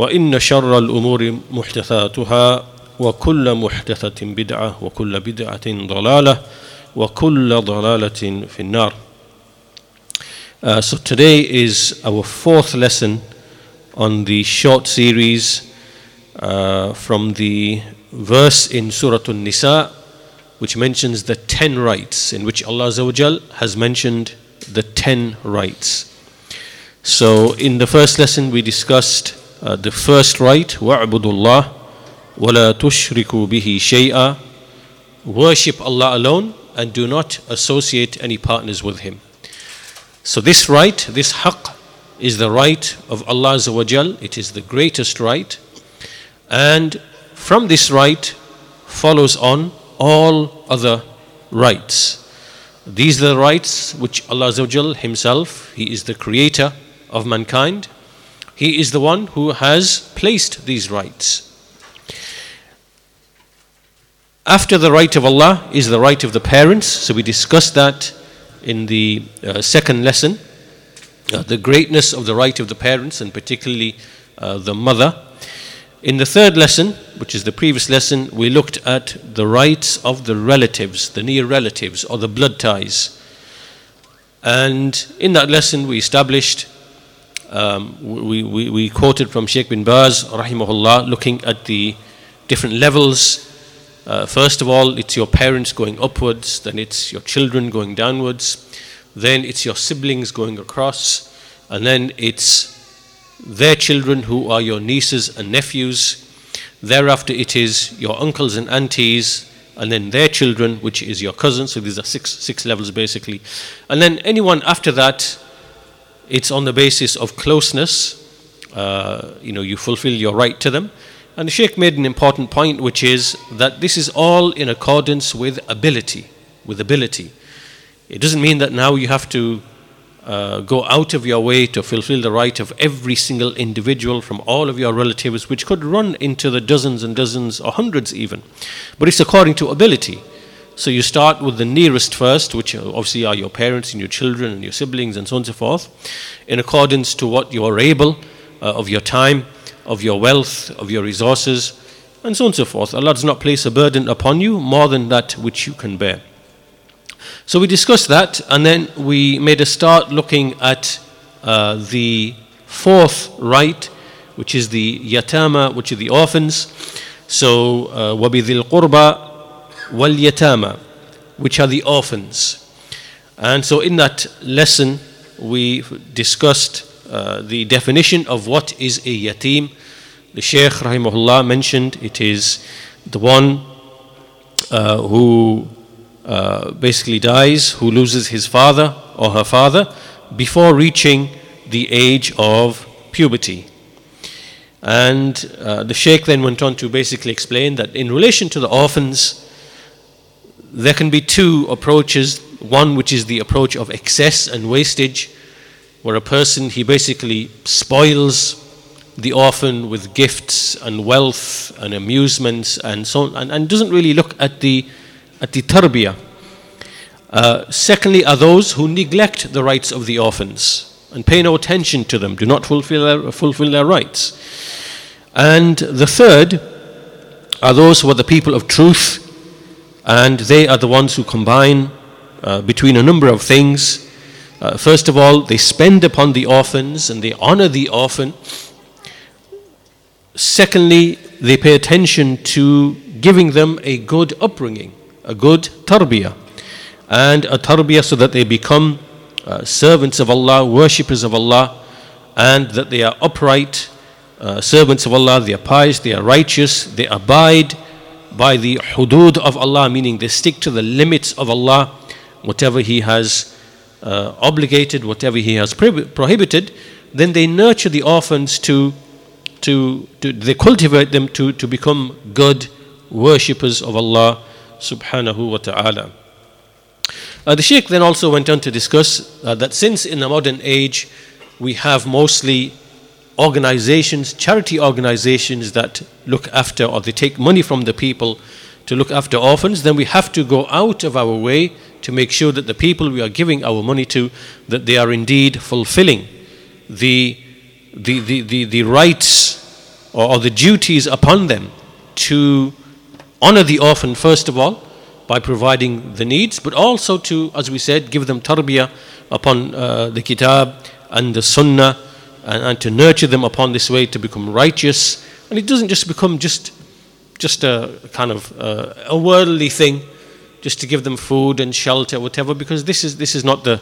وإن شر الأمور محدثاتها وكل محدثة بدعة وكل بدعة ضلالة وكل ضلالة في النار uh, So today is our fourth lesson on the short series uh, from the verse in Surah An-Nisa which mentions the ten rights in which Allah has mentioned the ten rights. So in the first lesson we discussed uh, the first right, وَعْبُدُ اللَّهِ وَلَا تُشْرِكُوا بِهِ شَيْئًا Worship Allah alone and do not associate any partners with Him. So this right, this haqq, is the right of Allah Azawajal. It is the greatest right. And from this right follows on all other rights. These are the rights which Allah Azawajal Himself, He is the creator of mankind. he is the one who has placed these rights. After the right of Allah is the right of the parents. So we discussed that in the uh, second lesson. Uh, the greatness of the right of the parents, and particularly uh, the mother. In the third lesson, which is the previous lesson, we looked at the rights of the relatives, the near relatives, or the blood ties. And in that lesson, we established um, we, we, we, quoted from Sheikh bin Baz, rahimahullah, looking at the different levels. Uh, first of all, it's your parents going upwards, then it's your children going downwards, then it's your siblings going across, and then it's their children who are your nieces and nephews. Thereafter, it is your uncles and aunties, and then their children, which is your cousins. So these are six, six levels basically. And then anyone after that, it's on the basis of closeness. Uh, you know, you fulfill your right to them. And the Sheikh made an important point, which is that this is all in accordance with ability. With ability. It doesn't mean that now you have to uh, go out of your way to fulfill the right of every single individual from all of your relatives, which could run into the dozens and dozens or hundreds even. But it's according to ability. So you start with the nearest first, which obviously are your parents and your children and your siblings and so on and so forth, in accordance to what you are able uh, of your time, of your wealth, of your resources, and so on and so forth. Allah does not place a burden upon you more than that which you can bear. So we discussed that, and then we made a start looking at uh, the fourth right, which is the yatama, which is the orphans. So, uh, وَبِذِي الْقُرْبَى yatama, which are the orphans. And so in that lesson, we discussed uh, the definition of what is a yatim. The Shaykh rahimahullah mentioned it is the one uh, who uh, basically dies, who loses his father or her father before reaching the age of puberty. And uh, the Sheikh then went on to basically explain that in relation to the orphans, there can be two approaches. One, which is the approach of excess and wastage, where a person he basically spoils the orphan with gifts and wealth and amusements and so on, and, and doesn't really look at the at the tarbiyah. Uh, secondly, are those who neglect the rights of the orphans and pay no attention to them, do not fulfill their, fulfill their rights. And the third are those who are the people of truth and they are the ones who combine uh, between a number of things. Uh, first of all, they spend upon the orphans and they honor the orphan. Secondly, they pay attention to giving them a good upbringing, a good tarbiyah, and a tarbiyah so that they become uh, servants of Allah, worshippers of Allah, and that they are upright uh, servants of Allah, they are pious, they are righteous, they abide by the hudud of Allah, meaning they stick to the limits of Allah, whatever He has uh, obligated, whatever He has prohibited, then they nurture the orphans to to, to they cultivate them to, to become good worshippers of Allah subhanahu wa ta'ala. Uh, the Sheikh then also went on to discuss uh, that since in the modern age we have mostly organizations, charity organizations that look after or they take money from the people to look after orphans, then we have to go out of our way to make sure that the people we are giving our money to, that they are indeed fulfilling the, the, the, the, the rights or, or the duties upon them to honor the orphan first of all by providing the needs, but also to, as we said, give them tarbiyah upon uh, the kitab and the sunnah and, and, to nurture them upon this way to become righteous. And it doesn't just become just, just a kind of uh, a worldly thing, just to give them food and shelter, whatever, because this is, this is not, the,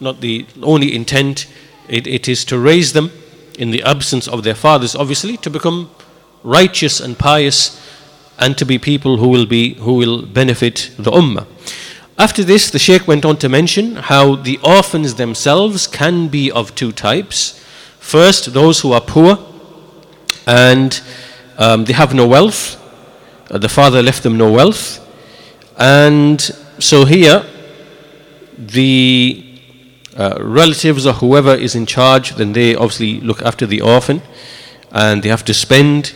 not the only intent. It, it is to raise them in the absence of their fathers, obviously, to become righteous and pious and to be people who will be who will benefit the ummah. After this, the Sheikh went on to mention how the orphans themselves can be of two types. First, those who are poor and um, they have no wealth. Uh, the father left them no wealth. And so here, the uh, relatives or whoever is in charge, then they obviously look after the orphan and they have to spend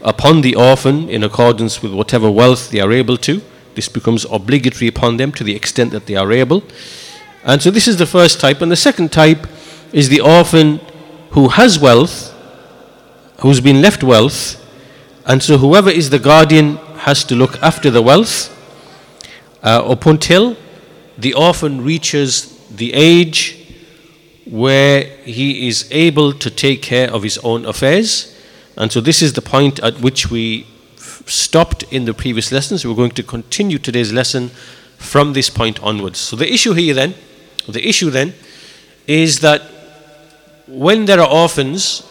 upon the orphan in accordance with whatever wealth they are able to. This becomes obligatory upon them to the extent that they are able. And so this is the first type. And the second type is the orphan who has wealth, who's been left wealth, and so whoever is the guardian has to look after the wealth uh, up until the orphan reaches the age where he is able to take care of his own affairs. And so this is the point at which we stopped in the previous lessons. We're going to continue today's lesson from this point onwards. So the issue here then, the issue then, is that when there are orphans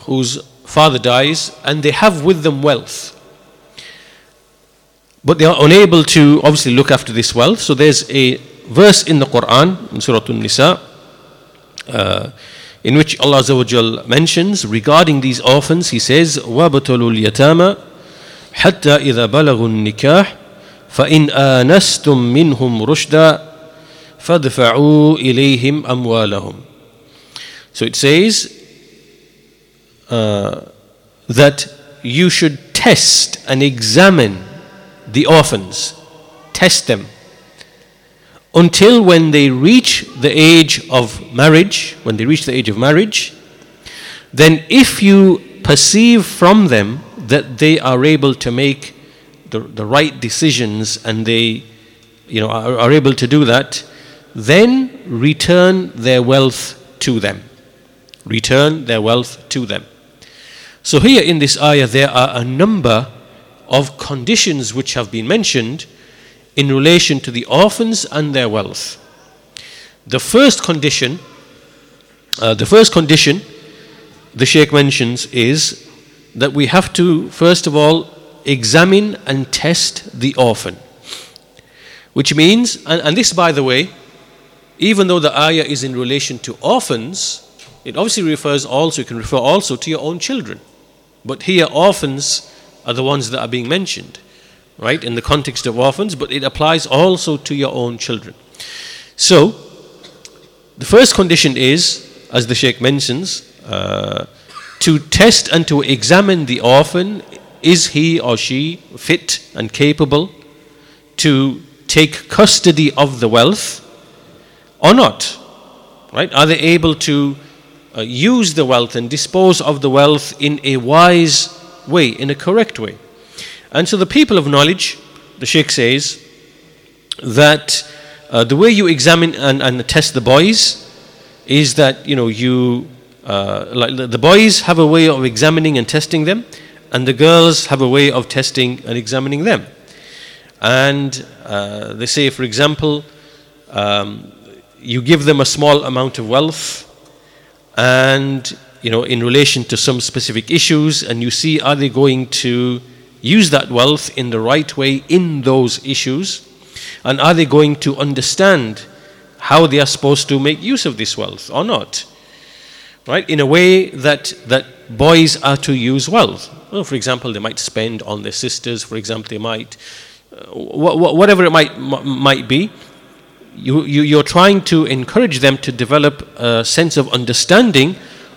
whose father dies and they have with them wealth, but they are unable to obviously look after this wealth. So there's a verse in the Quran, in Surah An-Nisa, uh, in which Allah Azza mentions regarding these orphans, He says, وَابْتَلُوا الْيَتَامَى حَتَّى إِذَا بَلَغُوا النِّكَاحِ فَإِنْ آنَسْتُم مِّنْهُمْ رُشْدًا فَادْفَعُوا إِلَيْهِمْ أَمْوَالَهُمْ so it says uh, that you should test and examine the orphans, test them until when they reach the age of marriage, when they reach the age of marriage, then if you perceive from them that they are able to make the, the right decisions and they you know, are, are able to do that, then return their wealth to them. Return their wealth to them. So, here in this ayah, there are a number of conditions which have been mentioned in relation to the orphans and their wealth. The first condition, uh, the first condition the Sheikh mentions is that we have to, first of all, examine and test the orphan. Which means, and, and this by the way, even though the ayah is in relation to orphans, it obviously refers also, it can refer also to your own children. But here, orphans are the ones that are being mentioned right, in the context of orphans, but it applies also to your own children. So, the first condition is, as the Sheikh mentions, uh, to test and to examine the orphan is he or she fit and capable to take custody of the wealth or not? Right? Are they able to uh, use the wealth and dispose of the wealth in a wise way, in a correct way? And so the people of knowledge, the Sheikh says, that uh, the way you examine and, and, test the boys is that, you know, you, uh, like the boys have a way of examining and testing them, and the girls have a way of testing and examining them. And uh, they say, for example, um, you give them a small amount of wealth, and, you know, in relation to some specific issues, and you see, are they going to use that wealth in the right way in those issues? And are they going to understand how they are supposed to make use of this wealth or not? Right? In a way that, that boys are to use wealth. Well, for example, they might spend on their sisters. For example, they might, uh, wh- wh- whatever it might m- might be. You, you you're trying to encourage them to develop a sense of understanding,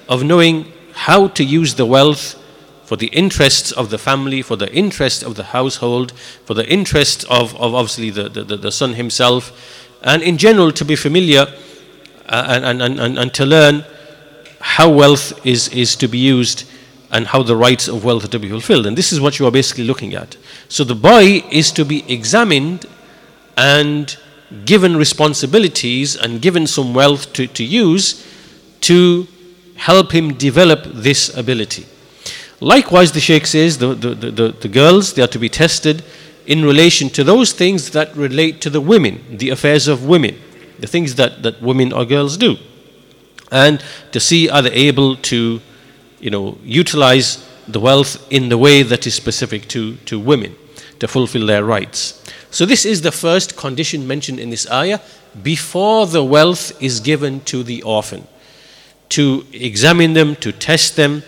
of knowing how to use the wealth for the interests of the family, for the interests of the household, for the interests of, of obviously the, the, the son himself, and in general to be familiar uh, and, and, and, and to learn how wealth is, is to be used and how the rights of wealth are to be fulfilled. And this is what you are basically looking at. So the boy is to be examined and given responsibilities and given some wealth to, to use to help him develop this ability. Likewise, the Sheikh says the, the, the, the, girls, they are to be tested in relation to those things that relate to the women, the affairs of women, the things that, that women or girls do and to see are they able to, you know, utilize the wealth in the way that is specific to, to women to fulfill their rights. So this is the first condition mentioned in this ayah before the wealth is given to the orphan. To examine them, to test them,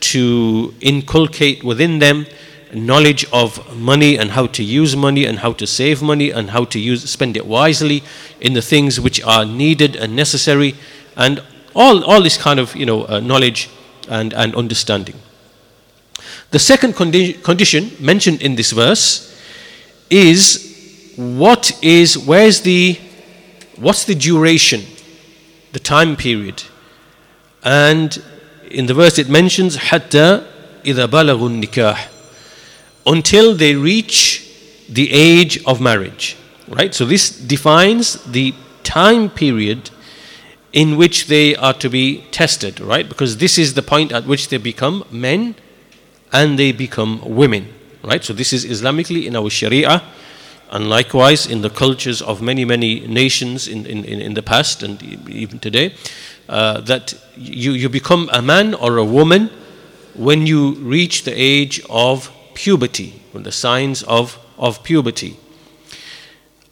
to inculcate within them knowledge of money and how to use money and how to save money and how to use spend it wisely in the things which are needed and necessary and all, all this kind of you know, uh, knowledge and, and understanding. The second condi- condition mentioned in this verse is what is, where's the, what's the duration, the time period? And in the verse it mentions, حتى إذا بلغوا النكاح until they reach the age of marriage. Right? So this defines the time period in which they are to be tested, right? Because this is the point at which they become men and they become women, right? So this is Islamically in our Sharia, and likewise in the cultures of many, many nations in, in, in the past and even today, uh, that you, you become a man or a woman when you reach the age of puberty, when the signs of, of puberty.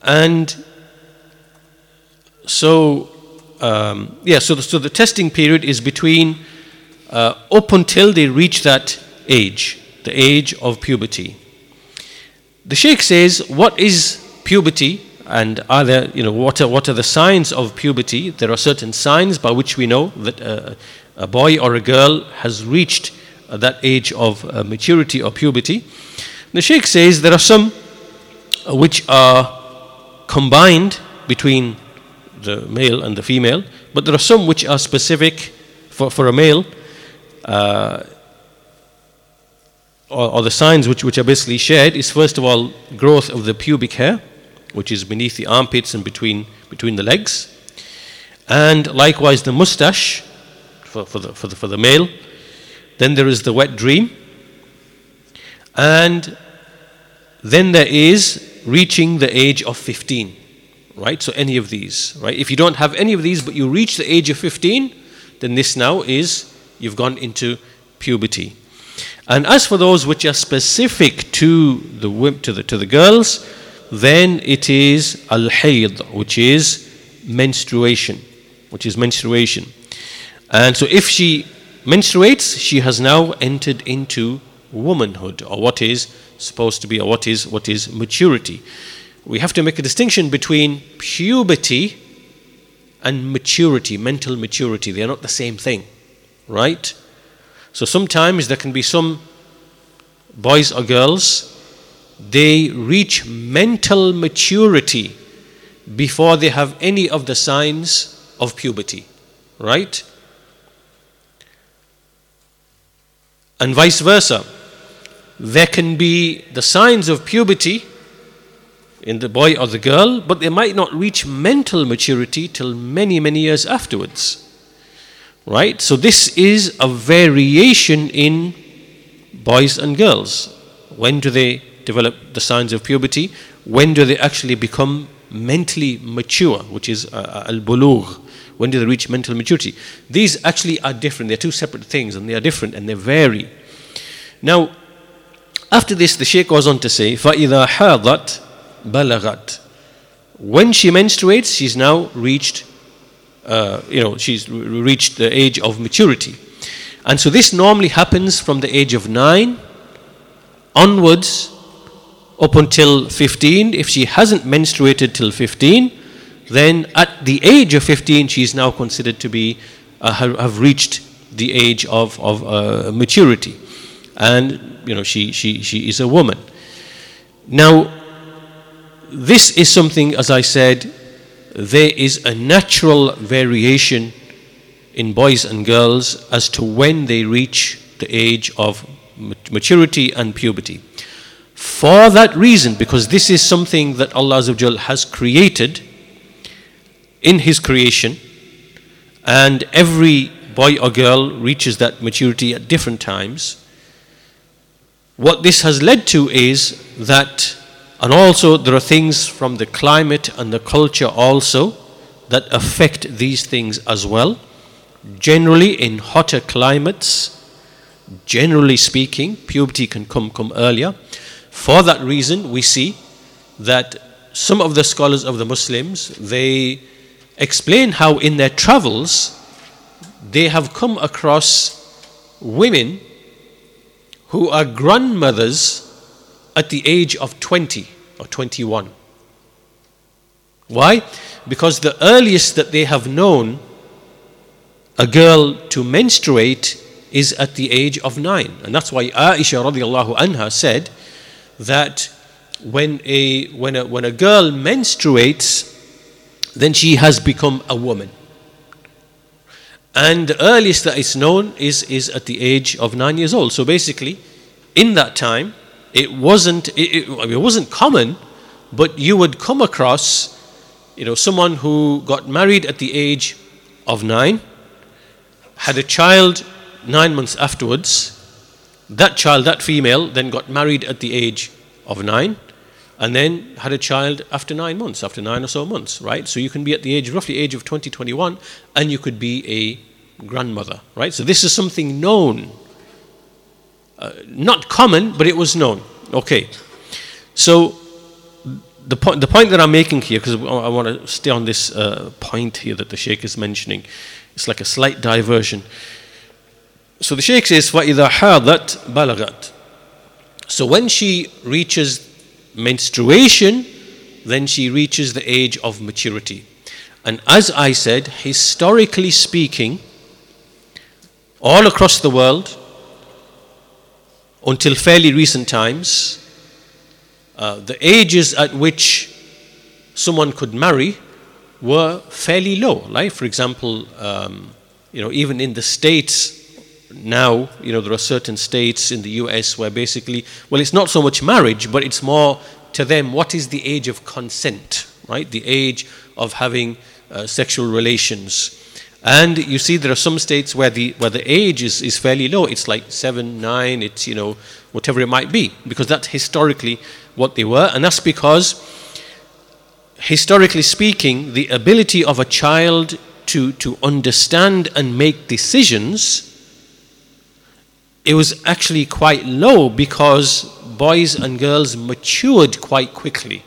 And so um, yeah, so the, so the testing period is between uh, up until they reach that age, the age of puberty. The Sheikh says, what is puberty? And are there, you know, what are, what are the signs of puberty? There are certain signs by which we know that a boy or a girl has reached uh, that age of uh, maturity or puberty. The Sheikh says there are some uh, which are combined between the male and the female, but there are some which are specific for, for a male, uh, or, or, the signs which, which are basically shared is first of all growth of the pubic hair, which is beneath the armpits and between, between the legs, and likewise the mustache for, for, the, for, the, for the male. Then there is the wet dream, and then there is reaching the age of 15 right? So any of these, right? If you don't have any of these, but you reach the age of 15, then this now is you've gone into puberty. And as for those which are specific to the to the to the girls, then it is al hayd, which is menstruation, which is menstruation. And so if she menstruates, she has now entered into womanhood, or what is supposed to be, or what is what is maturity we have to make a distinction between puberty and maturity, mental maturity. They are not the same thing, right? So sometimes there can be some boys or girls, they reach mental maturity before they have any of the signs of puberty, right? And vice versa. There can be the signs of puberty in the boy or the girl, but they might not reach mental maturity till many, many years afterwards. Right? So, this is a variation in boys and girls. When do they develop the signs of puberty? When do they actually become mentally mature, which is uh, uh al bulugh? When do they reach mental maturity? These actually are different. They're two separate things and they are different and they vary. Now, after this, the Shaykh goes on to say, فَإِذَا حَاضَتْ balagat. When she menstruates, she's now reached, uh, you know, she's reached the age of maturity. And so this normally happens from the age of 9 onwards up until 15. If she hasn't menstruated till 15, then at the age of 15, she is now considered to be, uh, have reached the age of, of uh, maturity. And, you know, she, she, she is a woman. Now, this is something, as I said, there is a natural variation in boys and girls as to when they reach the age of maturity and puberty. For that reason, because this is something that Allah has created in His creation, and every boy or girl reaches that maturity at different times. What this has led to is that, and also there are things from the climate and the culture also that affect these things as well. Generally, in hotter climates, generally speaking, puberty can come, come earlier. For that reason, we see that some of the scholars of the Muslims, they explain how in their travels, they have come across women who are grandmothers at the age of 20 or 21. Why? Because the earliest that they have known a girl to menstruate is at the age of nine. And that's why Aisha radiallahu anha said that when a, when a, when a girl menstruates, then she has become a woman. And the earliest that is known is, is at the age of nine years old. So basically, in that time, it wasn't, it, it, it wasn't common, but you would come across you know, someone who got married at the age of nine, had a child nine months afterwards. That child, that female, then got married at the age of nine and then had a child after nine months, after nine or so months, right? So you can be at the age, roughly age of 20, 21, and you could be a grandmother, right? So this is something known Uh, not common, but it was known. Okay. So the point, the point that I'm making here, because I want to stay on this uh, point here that the Sheikh is mentioning, it's like a slight diversion. So the Sheikh says, فَإِذَا حَاضَتْ بَلَغَتْ So when she reaches menstruation, then she reaches the age of maturity. And as I said, historically speaking, all across the world, until fairly recent times, uh, the ages at which someone could marry were fairly low. Like, for example, um, you know, even in the States now, you know, there are certain states in the US where basically, well, it's not so much marriage, but it's more to them what is the age of consent, right? The age of having uh, sexual relations. And you see, there are some states where the where the age is, is fairly low. It's like seven, nine. It's you know whatever it might be, because that's historically what they were, and that's because historically speaking, the ability of a child to to understand and make decisions it was actually quite low because boys and girls matured quite quickly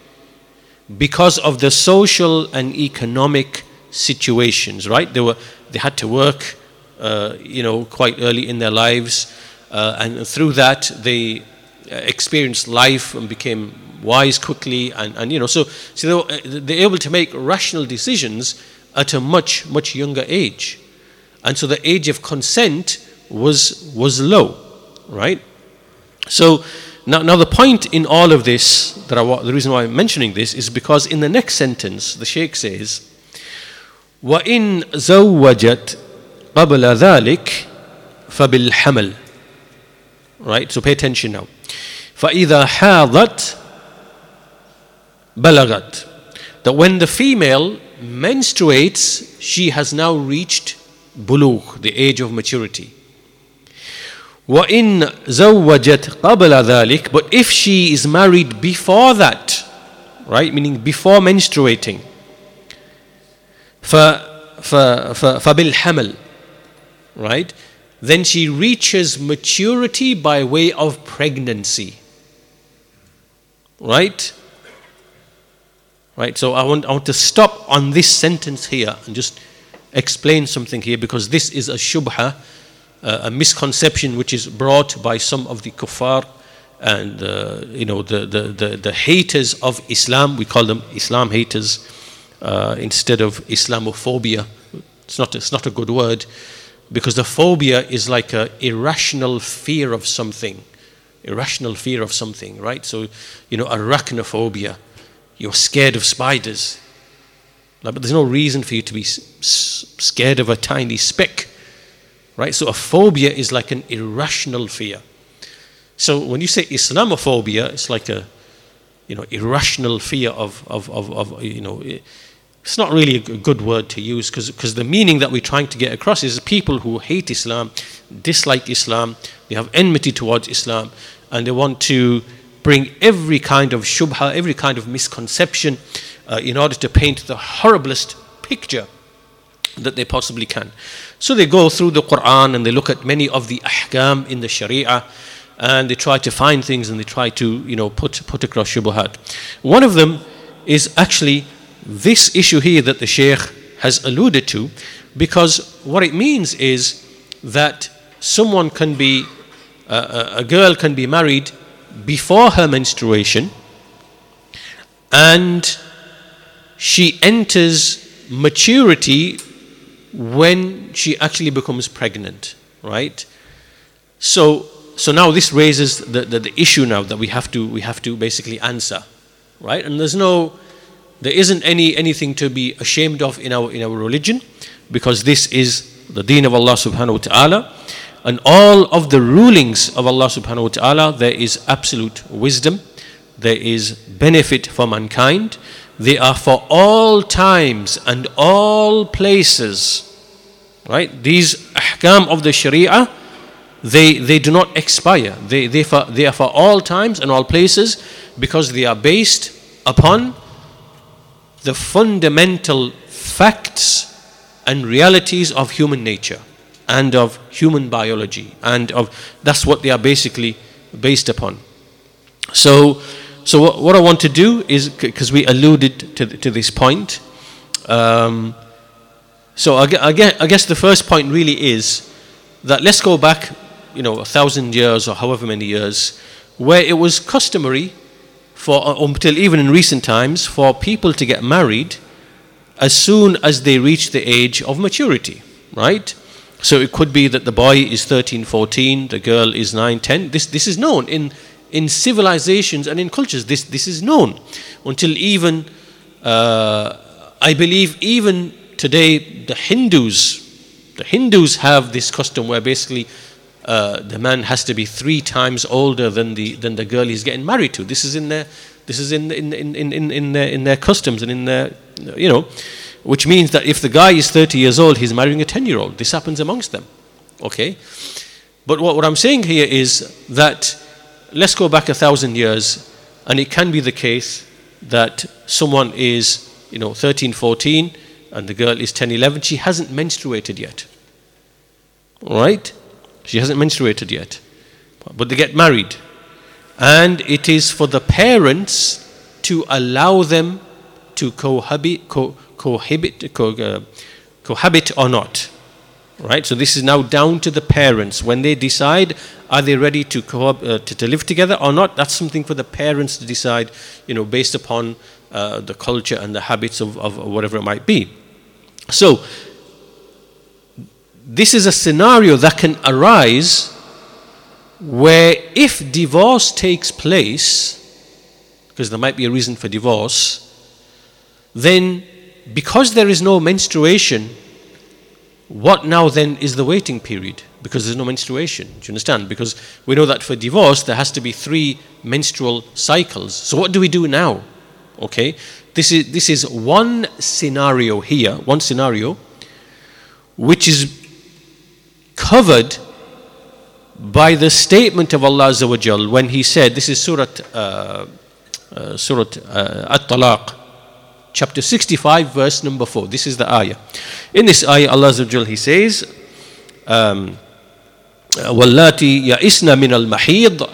because of the social and economic situations right they were they had to work uh, you know quite early in their lives uh, and through that they uh, experienced life and became wise quickly and, and you know so, so they were, uh, they're able to make rational decisions at a much much younger age and so the age of consent was, was low, right? So now, now the point in all of this, that I, the reason why I'm mentioning this is because in the next sentence, the Sheikh says, وَإِن زَوَّجَتْ قَبْلَ ذَلِكَ فَبِالْحَمَلِ Right, so pay attention now. فَإِذَا حَاضَتْ بَلَغَتْ That when the female menstruates, she has now reached bulugh, the age of maturity. وَإِن زَوَّجَتْ قَبْلَ ذَلِكَ But if she is married before that, right, meaning before menstruating, فَبِالْحَمَلِ Right? Then she reaches maturity by way of pregnancy. Right? Right, so I want, I want to stop on this sentence here and just explain something here because this is a shubha uh, a misconception which is brought by some of the kuffar and uh, you know the, the, the, the, haters of Islam. We call them Islam haters uh, instead of Islamophobia. It's not, it's not a good word because the phobia is like an irrational fear of something. Irrational fear of something, right? So, you know, arachnophobia. You're scared of spiders. But there's no reason for you to be scared of a tiny speck, right? So, a phobia is like an irrational fear. So when you say Islamophobia, it's like a you know irrational fear of of, of, of you know it's not really a good word to use because the meaning that we're trying to get across is people who hate Islam, dislike Islam, they have enmity towards Islam, and they want to bring every kind of shubha, every kind of misconception uh, in order to paint the horriblest picture that they possibly can. So they go through the Quran and they look at many of the ahkam in the Sharia and they try to find things and they try to you know put put across shubuhat. One of them is actually this issue here that the Sheikh has alluded to, because what it means is that someone can be uh, a girl can be married before her menstruation and she enters maturity when she actually becomes pregnant right? So so now this raises the, the, the, issue now that we have to we have to basically answer right? And there's no there isn't any anything to be ashamed of in our in our religion because this is the deen of Allah subhanahu wa ta'ala. And all of the rulings of Allah subhanahu wa ta'ala there is absolute wisdom. There is benefit for mankind. They are for all times and all places right? These ahkam of the sharia they, they do not expire. They, they, for, they are for all times and all places because they are based upon the fundamental facts and realities of human nature and of human biology and of that's what they are basically based upon. So so what, what i want to do is because we alluded to, to this point um, so I, I, guess, I guess the first point really is that let's go back you know, a thousand years or however many years, where it was customary for, uh, until even in recent times, for people to get married as soon as they reach the age of maturity, right? So it could be that the boy is 13, 14, the girl is 9, 10. This, this is known in, in civilizations and in cultures. This, this is known until even, uh, I believe, even today, the Hindus, the Hindus have this custom where basically uh, the man has to be three times older than the than the girl he's getting married to. This is in their this is in in in in in their, in their customs and in their you know, which means that if the guy is 30 years old, he's marrying a 10 year old. This happens amongst them. Okay, but what, what I'm saying here is that let's go back a thousand years, and it can be the case that someone is you know 13, 14, and the girl is 10, 11. She hasn't menstruated yet. All right she hasn't menstruated yet. But they get married. And it is for the parents to allow them to cohabit, co- cohabit, co- uh, cohabit or not. Right? So this is now down to the parents. When they decide, are they ready to, co- uh, to, to, live together or not? That's something for the parents to decide, you know, based upon uh, the culture and the habits of, of whatever it might be. So this is a scenario that can arise where if divorce takes place, because there might be a reason for divorce, then because there is no menstruation, what now then is the waiting period? Because there's no menstruation. Do you understand? Because we know that for divorce there has to be three menstrual cycles. So what do we do now? Okay, this is this is one scenario here, one scenario, which is covered by the statement of Allah Azza when He said, this is Surah, uh, uh, Surah uh, At-Talaq, chapter 65, verse number 4. This is the ayah. In this ayah, Allah Azza He says, um, واللاتي يئسن من المحيض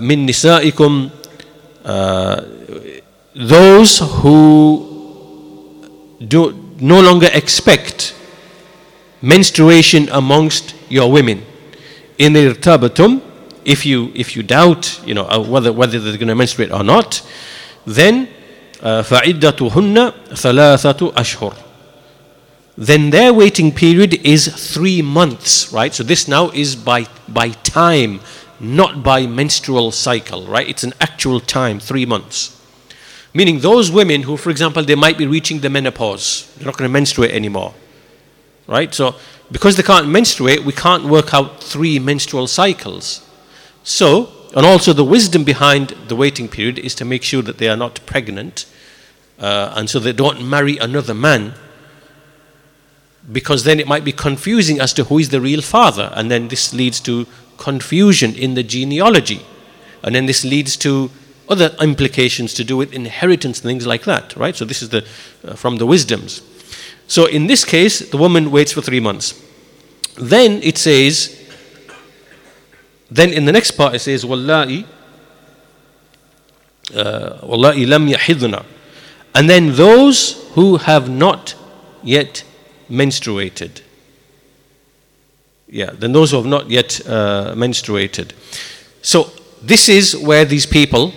من نسائكم those who do no longer expect menstruation amongst your women. In irtabatum, if you if you doubt, you know, uh, whether whether they're going to menstruate or not, then فعدتهن ثلاثة أشهر then their waiting period is three months, right? So this now is by by time, not by menstrual cycle, right? It's an actual time, three months. Meaning those women who, for example, they might be reaching the menopause, they're not going to menstruate anymore. Right? So because they can't menstruate, we can't work out three menstrual cycles. So, and also the wisdom behind the waiting period is to make sure that they are not pregnant, uh, and so they don't marry another man, because then it might be confusing as to who is the real father, and then this leads to confusion in the genealogy, and then this leads to other implications to do with inheritance and things like that, right? So this is the uh, from the wisdoms. So in this case, the woman waits for three months. Then it says, then in the next part it says, Wallahi, uh, Wallahi lam yahidna. And then those who have not yet menstruated. Yeah, then those who have not yet uh, menstruated. So this is where these people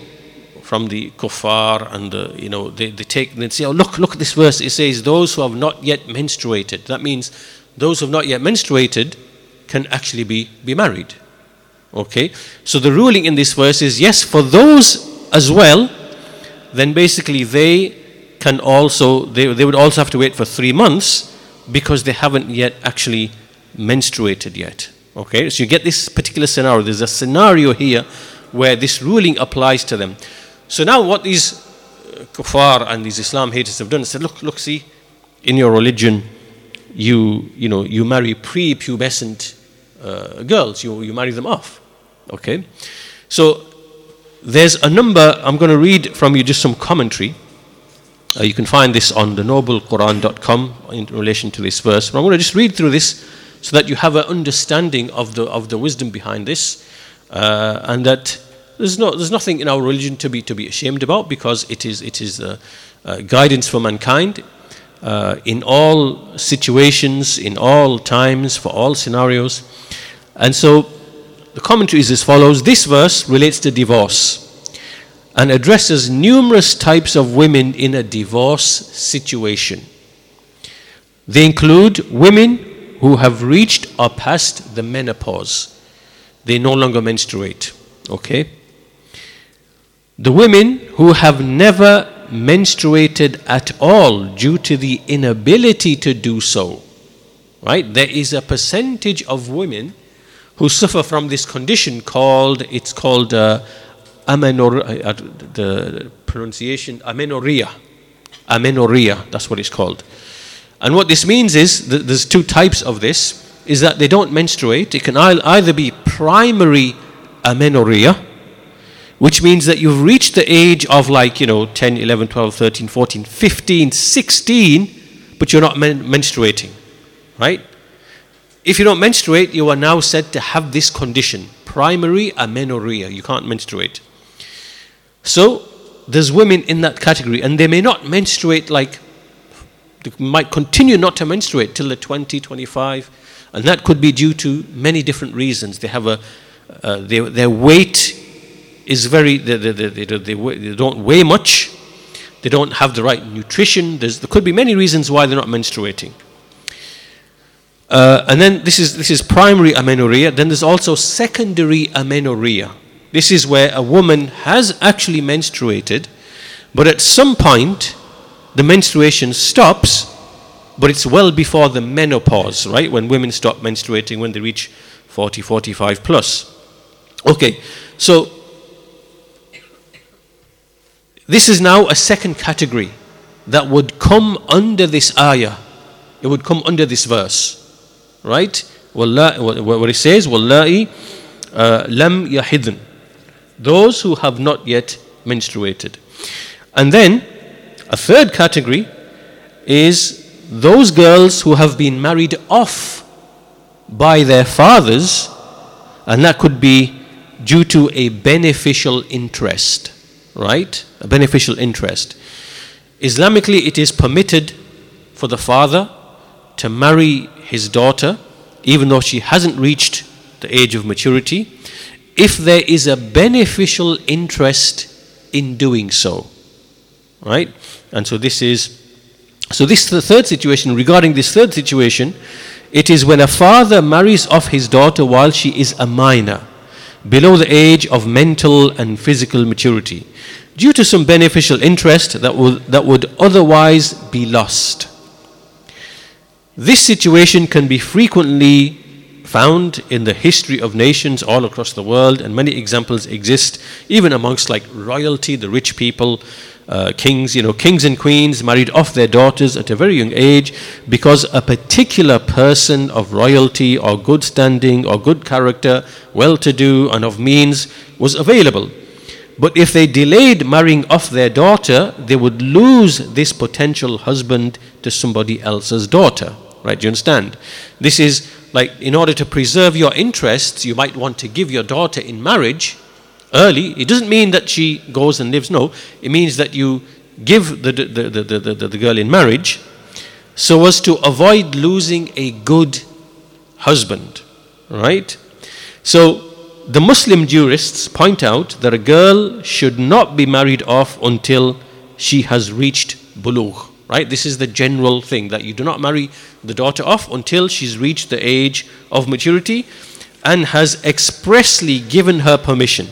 from the kuffar and the, you know they, they take and they say oh look look at this verse. It says those who have not yet menstruated. That means those who have not yet menstruated can actually be be married. Okay? So the ruling in this verse is yes for those as well then basically they can also they, they would also have to wait for three months because they haven't yet actually menstruated yet. Okay? So you get this particular scenario. There's a scenario here where this ruling applies to them so now what these uh, kuffar and these Islam haters have done is said, look, look, see, in your religion, you, you know, you marry pre-pubescent uh, girls, you, you marry them off. Okay? So there's a number, I'm going to read from you just some commentary. Uh, you can find this on the noblequran.com in relation to this verse. But I'm going to just read through this so that you have an understanding of the, of the wisdom behind this uh, and that there's, no, there's nothing in our religion to be, to be ashamed about because it is, it is uh, uh, guidance for mankind uh, in all situations, in all times, for all scenarios. And so the commentary is as follows This verse relates to divorce and addresses numerous types of women in a divorce situation. They include women who have reached or passed the menopause, they no longer menstruate. Okay? The women who have never menstruated at all due to the inability to do so, right? There is a percentage of women who suffer from this condition called, it's called uh, amenor, uh, the pronunciation, amenorrhea. Amenorrhea, that's what it's called. And what this means is that there's two types of this, is that they don't menstruate. It can either be primary amenorrhea, which means that you've reached the age of like, you know, 10, 11, 12, 13, 14, 15, 16, but you're not men- menstruating, right? If you don't menstruate, you are now said to have this condition, primary amenorrhea. You can't menstruate. So, there's women in that category, and they may not menstruate like, they might continue not to menstruate till they're 20, 25, and that could be due to many different reasons. They have a, uh, their weight is very, they, they, they, they, don't weigh much, they don't have the right nutrition. There's, there could be many reasons why they're not menstruating. Uh, and then this is, this is primary amenorrhea. Then there's also secondary amenorrhea. This is where a woman has actually menstruated, but at some point the menstruation stops, but it's well before the menopause, right? When women stop menstruating when they reach 40, 45 plus. Okay, so this is now a second category that would come under this ayah. It would come under this verse. Right? What it says, Wallahi uh, lam yahidn. Those who have not yet menstruated. And then a third category is those girls who have been married off by their fathers, and that could be due to a beneficial interest right? A beneficial interest. Islamically, it is permitted for the father to marry his daughter, even though she hasn't reached the age of maturity, if there is a beneficial interest in doing so. Right? And so this is so this is the third situation. Regarding this third situation, it is when a father marries off his daughter while she is a minor, below the age of mental and physical maturity, due to some beneficial interest that would, that would otherwise be lost. This situation can be frequently found in the history of nations all across the world, and many examples exist, even amongst like royalty, the rich people, uh, kings, you know, kings and queens married off their daughters at a very young age because a particular person of royalty or good standing or good character, well to do, and of means was available. But if they delayed marrying off their daughter, they would lose this potential husband to somebody else's daughter. Right? Do you understand? This is like in order to preserve your interests, you might want to give your daughter in marriage early, it doesn't mean that she goes and lives. No, it means that you give the, the, the, the, the, the girl in marriage so as to avoid losing a good husband. Right? So the Muslim jurists point out that a girl should not be married off until she has reached bulugh. Right? This is the general thing that you do not marry the daughter off until she's reached the age of maturity and has expressly given her permission.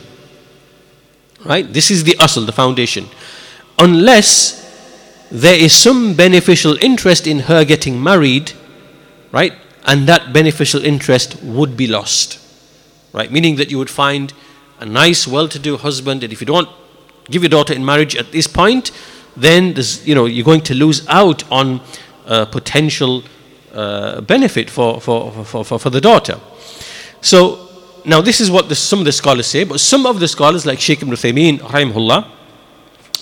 Right? This is the asl, the foundation. Unless there is some beneficial interest in her getting married, right? And that beneficial interest would be lost. Right? Meaning that you would find a nice, well-to-do husband, and if you don't give your daughter in marriage at this point, then you know, you're going to lose out on potential uh, benefit for, for, for, for, for the daughter. So now this is what the, some of the scholars say, but some of the scholars, like Sheikh ibn Uthaymeen, rahimahullah,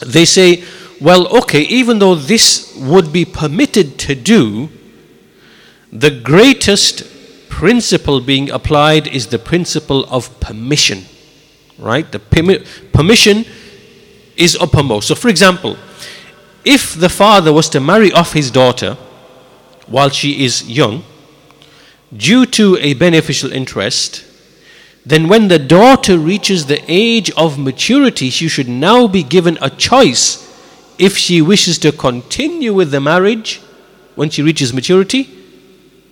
they say, well, okay, even though this would be permitted to do, the greatest principle being applied is the principle of permission. Right? The permission is uppermost. So, for example, if the father was to marry off his daughter while she is young, due to a beneficial interest, then when the daughter reaches the age of maturity, she should now be given a choice if she wishes to continue with the marriage when she reaches maturity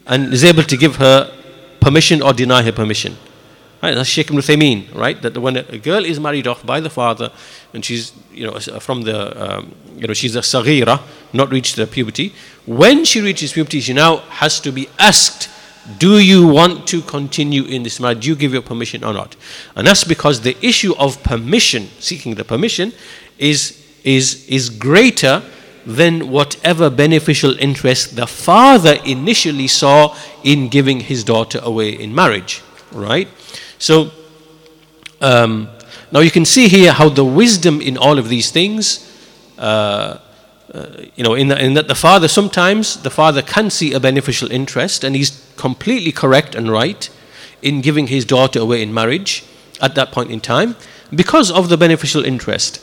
and is able to give her permission or deny her permission. Right, that's Sheikh ibn right? That when a girl is married off by the father and she's, you know, from the, um, you know, she's a saghira, not reached the puberty, when she reaches puberty, she now has to be asked do you want to continue in this marriage? Do you give your permission or not? And that's because the issue of permission, seeking the permission, is, is, is greater than whatever beneficial interest the father initially saw in giving his daughter away in marriage. Right? So, um, now you can see here how the wisdom in all of these things. Uh, uh, you know, in, the, in that the father sometimes the father can see a beneficial interest, and he's completely correct and right in giving his daughter away in marriage at that point in time because of the beneficial interest.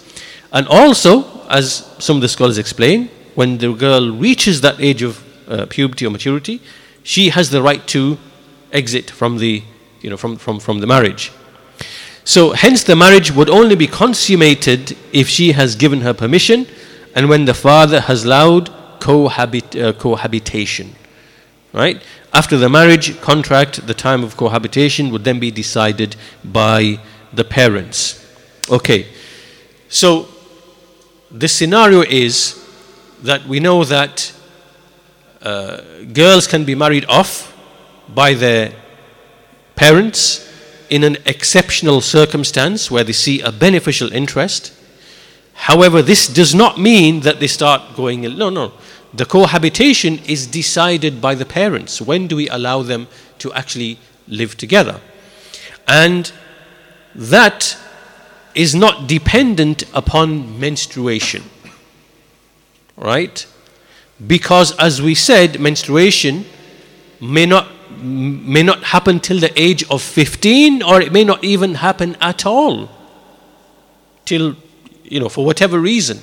And also, as some of the scholars explain, when the girl reaches that age of uh, puberty or maturity, she has the right to exit from the, you know, from, from, from the marriage. So, hence, the marriage would only be consummated if she has given her permission and when the father has allowed cohabit, uh, cohabitation. Right? After the marriage contract, the time of cohabitation would then be decided by the parents. Okay, so the scenario is that we know that uh, girls can be married off by their parents in an exceptional circumstance where they see a beneficial interest However, this does not mean that they start going, no, no. The cohabitation is decided by the parents. When do we allow them to actually live together? And that is not dependent upon menstruation. Right? Because as we said, menstruation may not may not happen till the age of 15 or it may not even happen at all till you know, for whatever reason,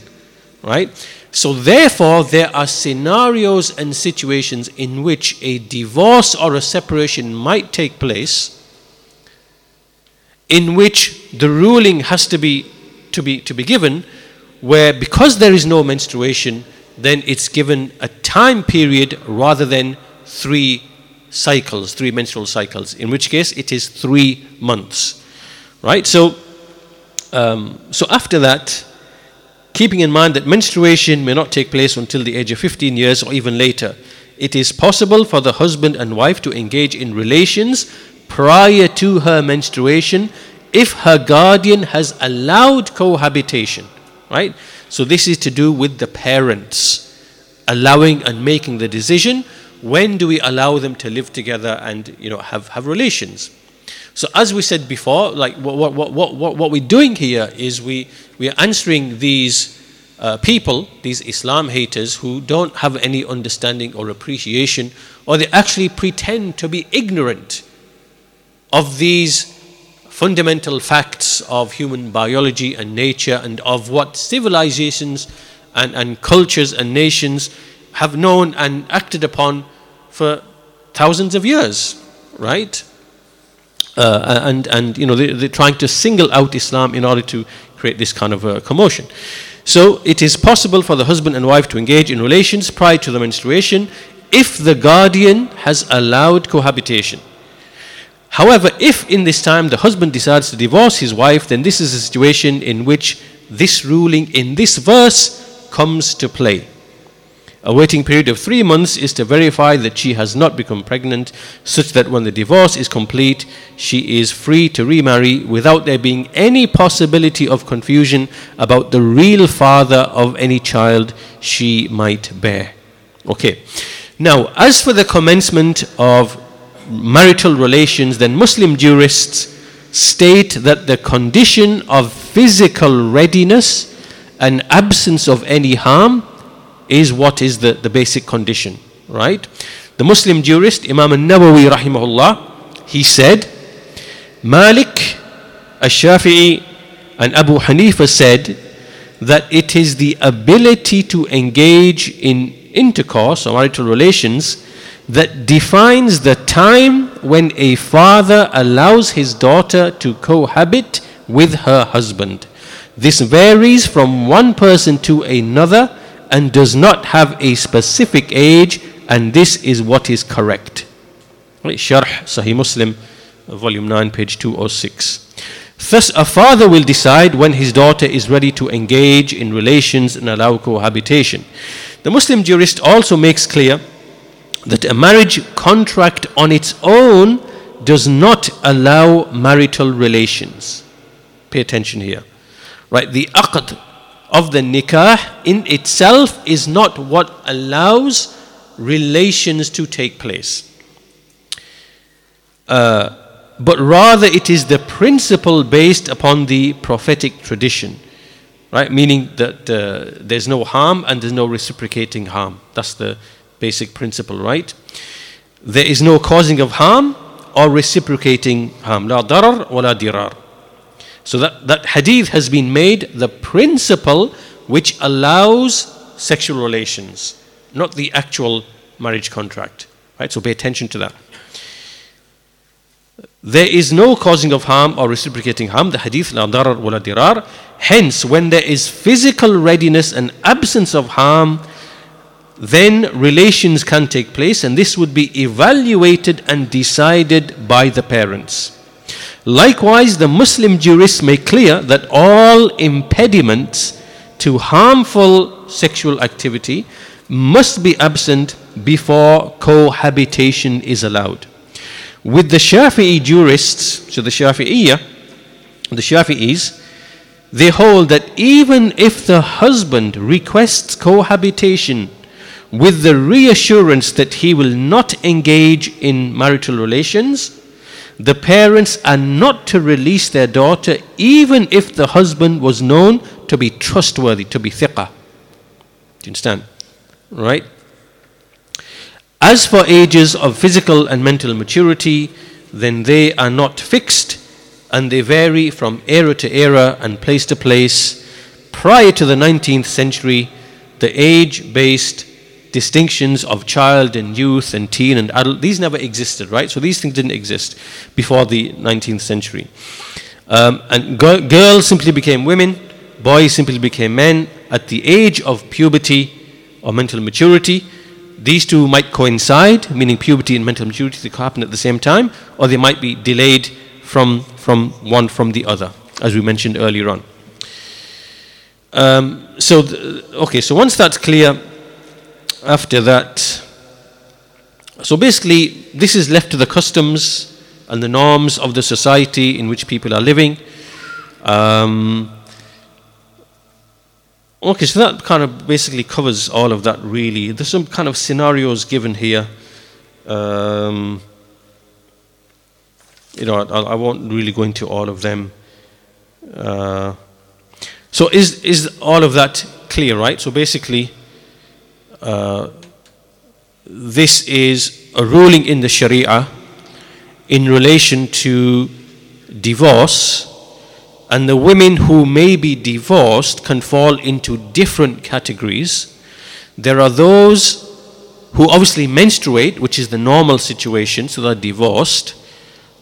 right? So, therefore, there are scenarios and situations in which a divorce or a separation might take place, in which the ruling has to be, to be, to be given, where because there is no menstruation, then it's given a time period rather than three cycles, three menstrual cycles, in which case it is three months. Right? So, um, so after that, keeping in mind that menstruation may not take place until the age of 15 years or even later, it is possible for the husband and wife to engage in relations prior to her menstruation if her guardian has allowed cohabitation. Right? So, this is to do with the parents allowing and making the decision when do we allow them to live together and you know have, have relations so as we said before like what, what, what, what, what we're doing here is we, we are answering these uh, people these islam haters who don't have any understanding or appreciation or they actually pretend to be ignorant of these fundamental facts of human biology and nature and of what civilizations and, and cultures and nations have known and acted upon for thousands of years, right? Uh, and, and, you know, they, they're trying to single out Islam in order to create this kind of a commotion. So it is possible for the husband and wife to engage in relations prior to the menstruation if the guardian has allowed cohabitation. However, if in this time the husband decides to divorce his wife, then this is a situation in which this ruling in this verse comes to play. A waiting period of three months is to verify that she has not become pregnant, such that when the divorce is complete, she is free to remarry without there being any possibility of confusion about the real father of any child she might bear. Okay. Now, as for the commencement of marital relations, then Muslim jurists state that the condition of physical readiness and absence of any harm is what is the, the basic condition, right? The Muslim jurist Imam al-Nawawi rahimahullah, he said, Malik al-Shafi'i and Abu Hanifa said that it is the ability to engage in intercourse or marital relations that defines the time when a father allows his daughter to cohabit with her husband. This varies from one person to another and does not have a specific age, and this is what is correct. Sharh Sahih Muslim, volume 9, page 206. Thus, a father will decide when his daughter is ready to engage in relations and allow cohabitation. The Muslim jurist also makes clear that a marriage contract on its own does not allow marital relations. Pay attention here. Right? The aqd of the nikah in itself is not what allows relations to take place. Uh, but rather it is the principle based upon the prophetic tradition. Right? Meaning that uh, there's no harm and there's no reciprocating harm. That's the basic principle, right? There is no causing of harm or reciprocating harm. La darar wa la dirar. So that, that hadith has been made the principle which allows sexual relations, not the actual marriage contract. Right? So pay attention to that. There is no causing of harm or reciprocating harm, the hadith la darar wa la dirar. Hence, when there is physical readiness and absence of harm, then relations can take place, and this would be evaluated and decided by the parents. Likewise, the Muslim jurists make clear that all impediments to harmful sexual activity must be absent before cohabitation is allowed. With the Shafi'i jurists, so the Shafi'iyah, the Shafi'is, they hold that even if the husband requests cohabitation with the reassurance that he will not engage in marital relations, the parents are not to release their daughter even if the husband was known to be trustworthy, to be thiqah. Do you understand? Right? As for ages of physical and mental maturity, then they are not fixed and they vary from era to era and place to place. Prior to the 19th century, the age based distinctions of child and youth and teen and adult, these never existed, right? So these things didn't exist before the 19th century. Um, and girls simply became women, boys simply became men at the age of puberty or mental maturity. These two might coincide, meaning puberty and mental maturity, they could happen at the same time, or they might be delayed from, from one from the other, as we mentioned earlier on. Um, so, th- okay, so once that's clear, after that, so basically, this is left to the customs and the norms of the society in which people are living. Um, okay, so that kind of basically covers all of that, really. There's some kind of scenarios given here. Um, you know, I, I, won't really go into all of them. Uh, so, is, is all of that clear, right? So, basically, uh, this is a ruling in the Sharia in relation to divorce, and the women who may be divorced can fall into different categories. There are those who obviously menstruate, which is the normal situation, so they're divorced.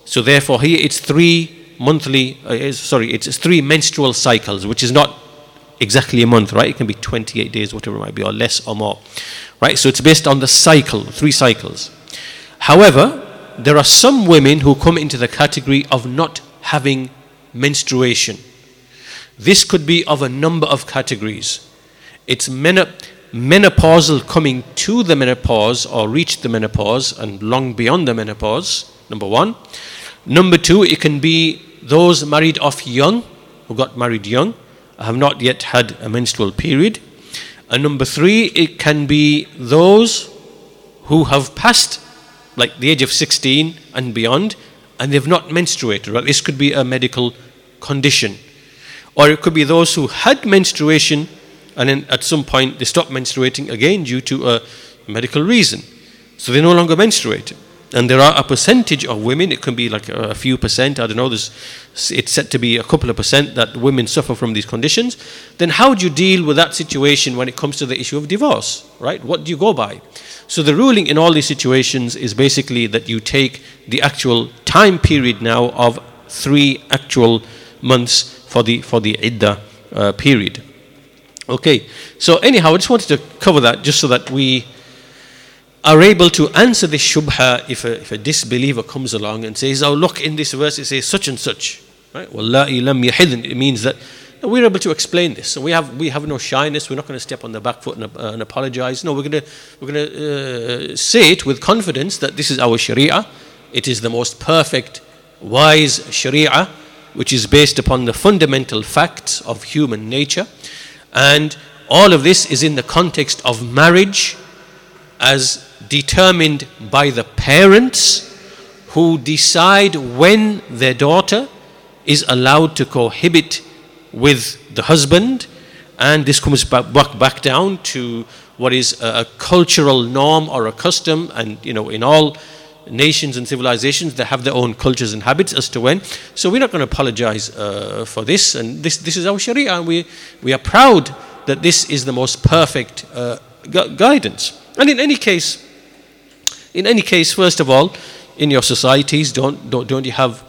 So therefore, here it's three monthly, uh, sorry, it's three menstrual cycles, which is not exactly a month, right? It can be 28 days, whatever it might be, or less or more, right? So it's based on the cycle, three cycles. However, there are some women who come into the category of not having menstruation. This could be of a number of categories. It's menopausal coming to the menopause or reach the menopause and long beyond the menopause, number one. Number two, it can be those married off young, who got married young, have not yet had a menstrual period. And number three, it can be those who have passed like the age of 16 and beyond, and they've not menstruated. Right? This could be a medical condition. Or it could be those who had menstruation and then at some point they stopped menstruating again due to a medical reason. So they no longer menstruate. And there are a percentage of women, it can be like a few percent, I don't know, it's said to be a couple of percent that women suffer from these conditions. Then how do you deal with that situation when it comes to the issue of divorce, right? What do you go by? So the ruling in all these situations is basically that you take the actual time period now of three actual months for the for the idda uh, period. Okay, so anyhow, I just wanted to cover that just so that we are able to answer this shubha if a, if a disbeliever comes along and says, "Oh, look, in this verse it says such and such." Right? Wallahi lam It means that we're able to explain this. So we have, we have no shyness. We're not going to step on the back foot and, uh, and apologize. No, we're going to, we're going to uh, say it with confidence that this is our Sharia. It is the most perfect, wise Sharia, which is based upon the fundamental facts of human nature. And all of this is in the context of marriage as determined by the parents who decide when their daughter is allowed to cohabit with the husband, and this comes back, back, down to what is a, a, cultural norm or a custom, and you know, in all nations and civilizations, they have their own cultures and habits as to when. So we're not going to apologize uh, for this, and this, this is our Sharia, and we, we are proud that this is the most perfect uh, gu- guidance. And in any case, in any case, first of all, in your societies, don't, don't, don't you have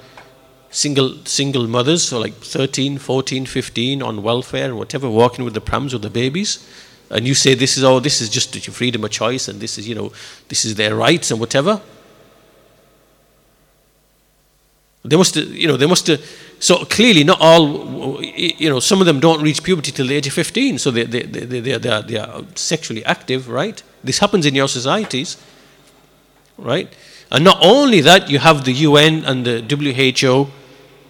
single single mothers, so like 13, 14, 15 on welfare whatever, walking with the prams or the babies, and you say this is oh this is just your freedom of choice and this is you know this is their rights and whatever. They must you know they must so clearly not all you know some of them don't reach puberty till the age of 15 so they they, they, they, they, are, they are sexually active right? This happens in your societies right and not only that you have the UN and the WHO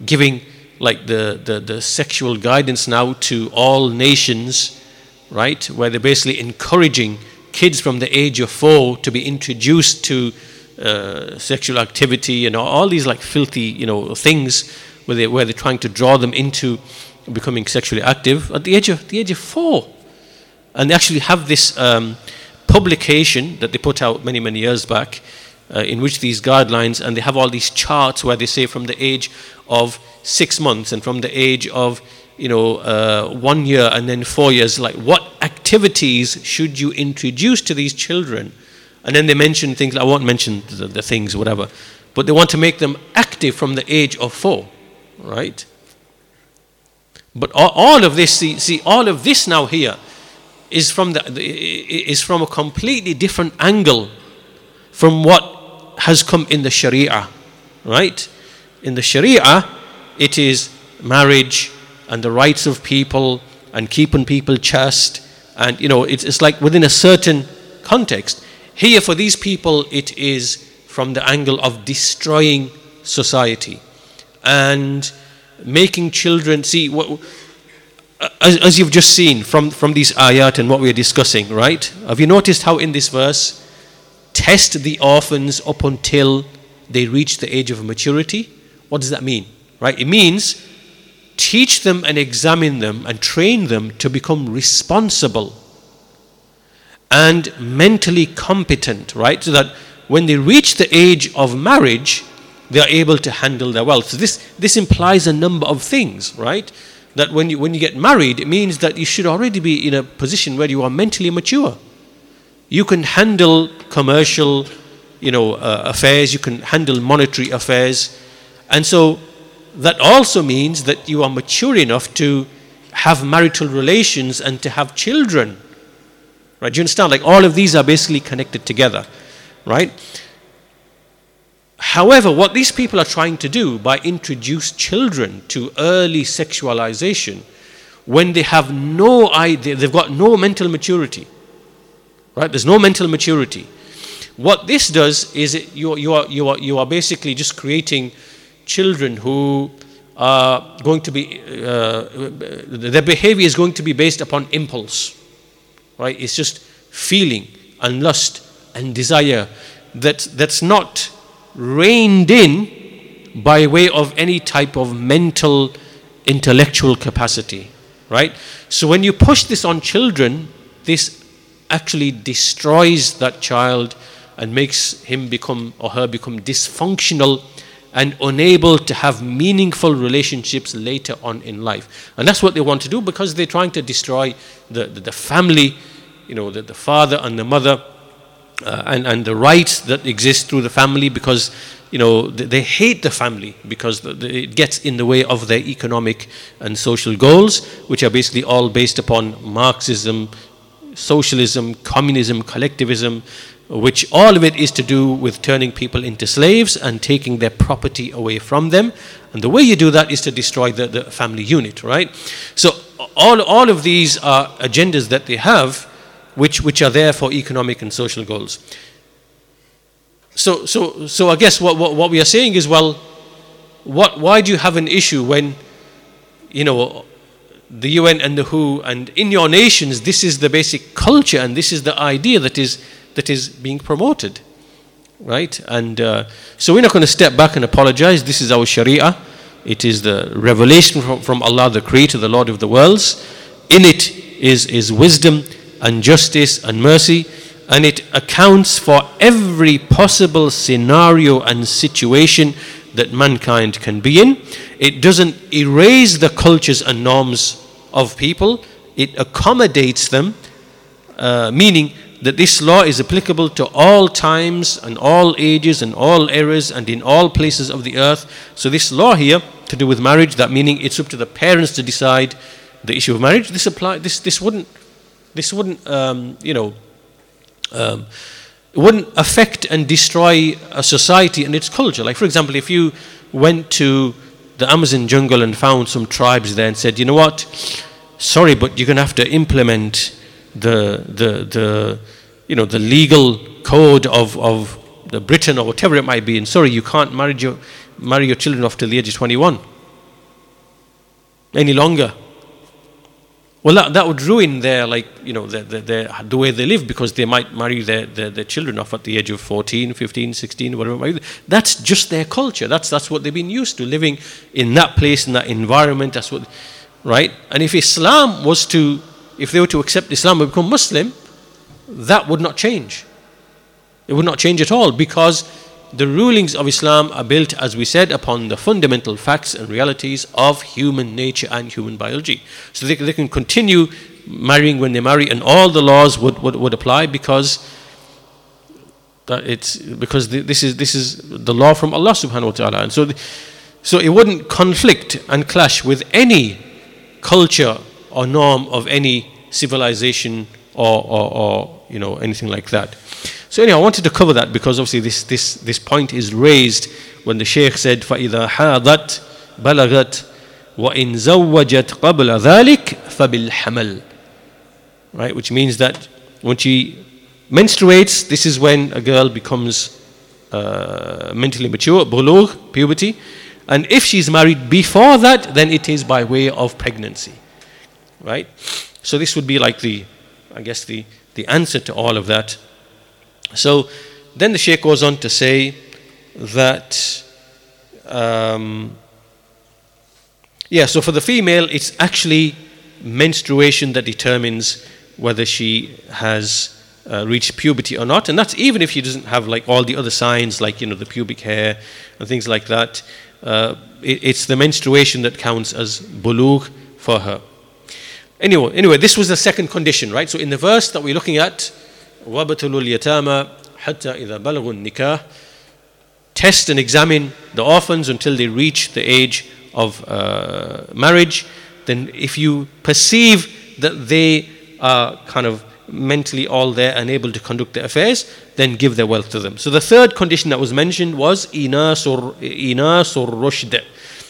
giving like the, the, the sexual guidance now to all nations, right? Where they're basically encouraging kids from the age of four to be introduced to uh, sexual activity and all these like filthy, you know, things where, they, where they're trying to draw them into becoming sexually active at the age of the age of four. And they actually have this um, publication that they put out many, many years back uh, in which these guidelines, and they have all these charts where they say from the age of six months and from the age of you know uh, one year and then four years, like what activities should you introduce to these children? And then they mention things, I won't mention the, the things, whatever, but they want to make them active from the age of four, right? But all, all of this, see, see, all of this now here is from, the, is from a completely different angle from what has come in the Sharia, right? In the Sharia, it is marriage and the rights of people and keeping people chaste, and you know, it's, it's like within a certain context. Here, for these people, it is from the angle of destroying society and making children see what as, as, you've just seen from, from these ayat and what we're discussing, right? Have you noticed how in this verse, test the orphans up until they reach the age of maturity? What does that mean? Right? It means teach them and examine them and train them to become responsible and mentally competent, right? So that when they reach the age of marriage, they are able to handle their wealth. So this, this implies a number of things, right? That when you, when you get married, it means that you should already be in a position where you are mentally mature. You can handle commercial, you know, uh, affairs. You can handle monetary affairs, and so that also means that you are mature enough to have marital relations and to have children. Right? Do you understand? Like all of these are basically connected together, right? However, what these people are trying to do by introduce children to early sexualization when they have no idea, they've got no mental maturity, right? There's no mental maturity. What this does is it, you, you, are, you, are, you are basically just creating children who are going to be, uh, their behavior is going to be based upon impulse, right? It's just feeling and lust and desire that, that's not reined in by way of any type of mental, intellectual capacity, right? So when you push this on children, this actually destroys that child and makes him become or her become dysfunctional and unable to have meaningful relationships later on in life. And that's what they want to do because they're trying to destroy the, the, the family, you know, the, the father and the mother. Uh, and, and the rights that exist through the family because you know they, hate the family because it gets in the way of their economic and social goals which are basically all based upon marxism socialism communism collectivism which all of it is to do with turning people into slaves and taking their property away from them. And the way you do that is to destroy the, the family unit, right? So all, all of these are agendas that they have which, which are there for economic and social goals. So, so, so I guess what, what, what we are saying is, well, what, why do you have an issue when, you know, the UN and the WHO and in your nations, this is the basic culture and this is the idea that is that is being promoted. Right? And uh, so we're not going to step back and apologize. This is our Sharia. It is the revelation from, from Allah, the Creator, the Lord of the worlds. In it is, is wisdom and justice and mercy, and it accounts for every possible scenario and situation that mankind can be in. It doesn't erase the cultures and norms of people, it accommodates them, uh, meaning that this law is applicable to all times and all ages and all eras and in all places of the earth. So, this law here to do with marriage, that meaning it's up to the parents to decide the issue of marriage. This apply. This this wouldn't this wouldn't um, you know um, wouldn't affect and destroy a society and its culture. Like for example, if you went to the Amazon jungle and found some tribes there and said, you know what, sorry, but you're going to have to implement the, the, the, you know, the legal code of, of the Britain or whatever it might be, and sorry, you can't marry your, marry your children off till the age of 21 any longer. Well, that, that would ruin their, like, you know, the, the, the, the way they live because they might marry their, their, their, children off at the age of 14, 15, 16, whatever. That's just their culture. That's, that's what they've been used to, living in that place, in that environment. That's what, right? And if Islam was to if they were to accept Islam and become Muslim, that would not change. It would not change at all because the rulings of Islam are built, as we said, upon the fundamental facts and realities of human nature and human biology. So they, they can continue marrying when they marry, and all the laws would, would, would apply because it's because this is this is the law from Allah subhanahu wa ta'ala. And so the, so it wouldn't conflict and clash with any culture or norm of any civilization or, or, or you know anything like that. So anyway, I wanted to cover that because obviously this this this point is raised when the Shaykh said فَإِذَا حَاضَتْ بَلَغَتْ وَإِن زَوَّجَتْ قَبْلَ ذَلِكَ فَبِالْحَمَلِ Right, which means that when she menstruates, this is when a girl becomes uh, mentally mature, bulugh, puberty. And if she's married before that, then it is by way of pregnancy. Right? So this would be like the, I guess, the, the answer to all of that. So then the Sheikh goes on to say that, um, yeah, so for the female, it's actually menstruation that determines whether she has uh, reached puberty or not. And that's even if she doesn't have like all the other signs, like, you know, the pubic hair and things like that. Uh, it, it's the menstruation that counts as bulugh for her. Anyway, anyway, this was the second condition, right? So in the verse that we're looking at, وَبَتُلُوا الْيَتَامَى حَتَّى إِذَا بَلَغُوا النِّكَاحِ Test and examine the orphans until they reach the age of uh, marriage. Then if you perceive that they are kind of mentally all there and able to conduct their affairs, then give their wealth to them. So the third condition that was mentioned was inasur inasur rushd,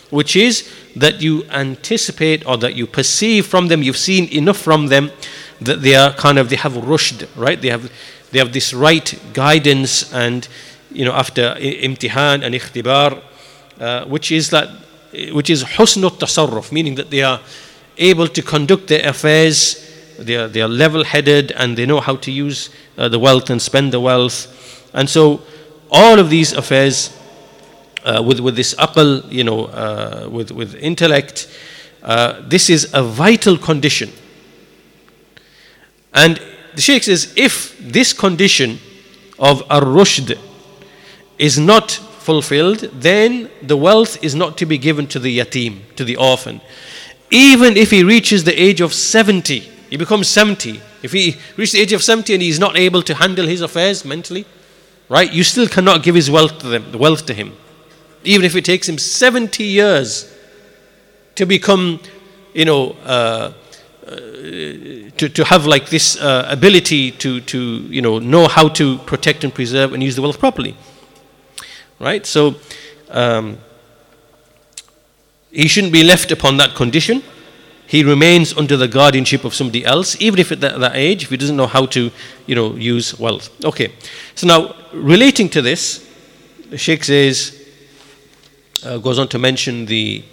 which is that you anticipate or that you perceive from them, you've seen enough from them that they are kind of they have rushd, right? They have they have this right guidance and you know after imtihan and ikhtibar, uh, which is that which is husnut tasarruf, meaning that they are able to conduct their affairs they are, they are level headed and they know how to use uh, the wealth and spend the wealth. And so, all of these affairs uh, with, with this aql, you know, uh, with, with intellect, uh, this is a vital condition. And the Sheikh says if this condition of ar rushd is not fulfilled, then the wealth is not to be given to the yatim, to the orphan. Even if he reaches the age of 70, he becomes 70. If he reaches the age of 70 and he's not able to handle his affairs mentally, right, you still cannot give his wealth to them, the wealth to him. Even if it takes him 70 years to become, you know, uh, to, to have like this uh, ability to, to, you know, know how to protect and preserve and use the wealth properly. Right? So, um, he shouldn't be left upon that condition he remains under the guardianship of somebody else, even if at that, that, age, if he doesn't know how to, you know, use wealth. Okay. So now, relating to this, Sheikh says, uh, goes on to mention the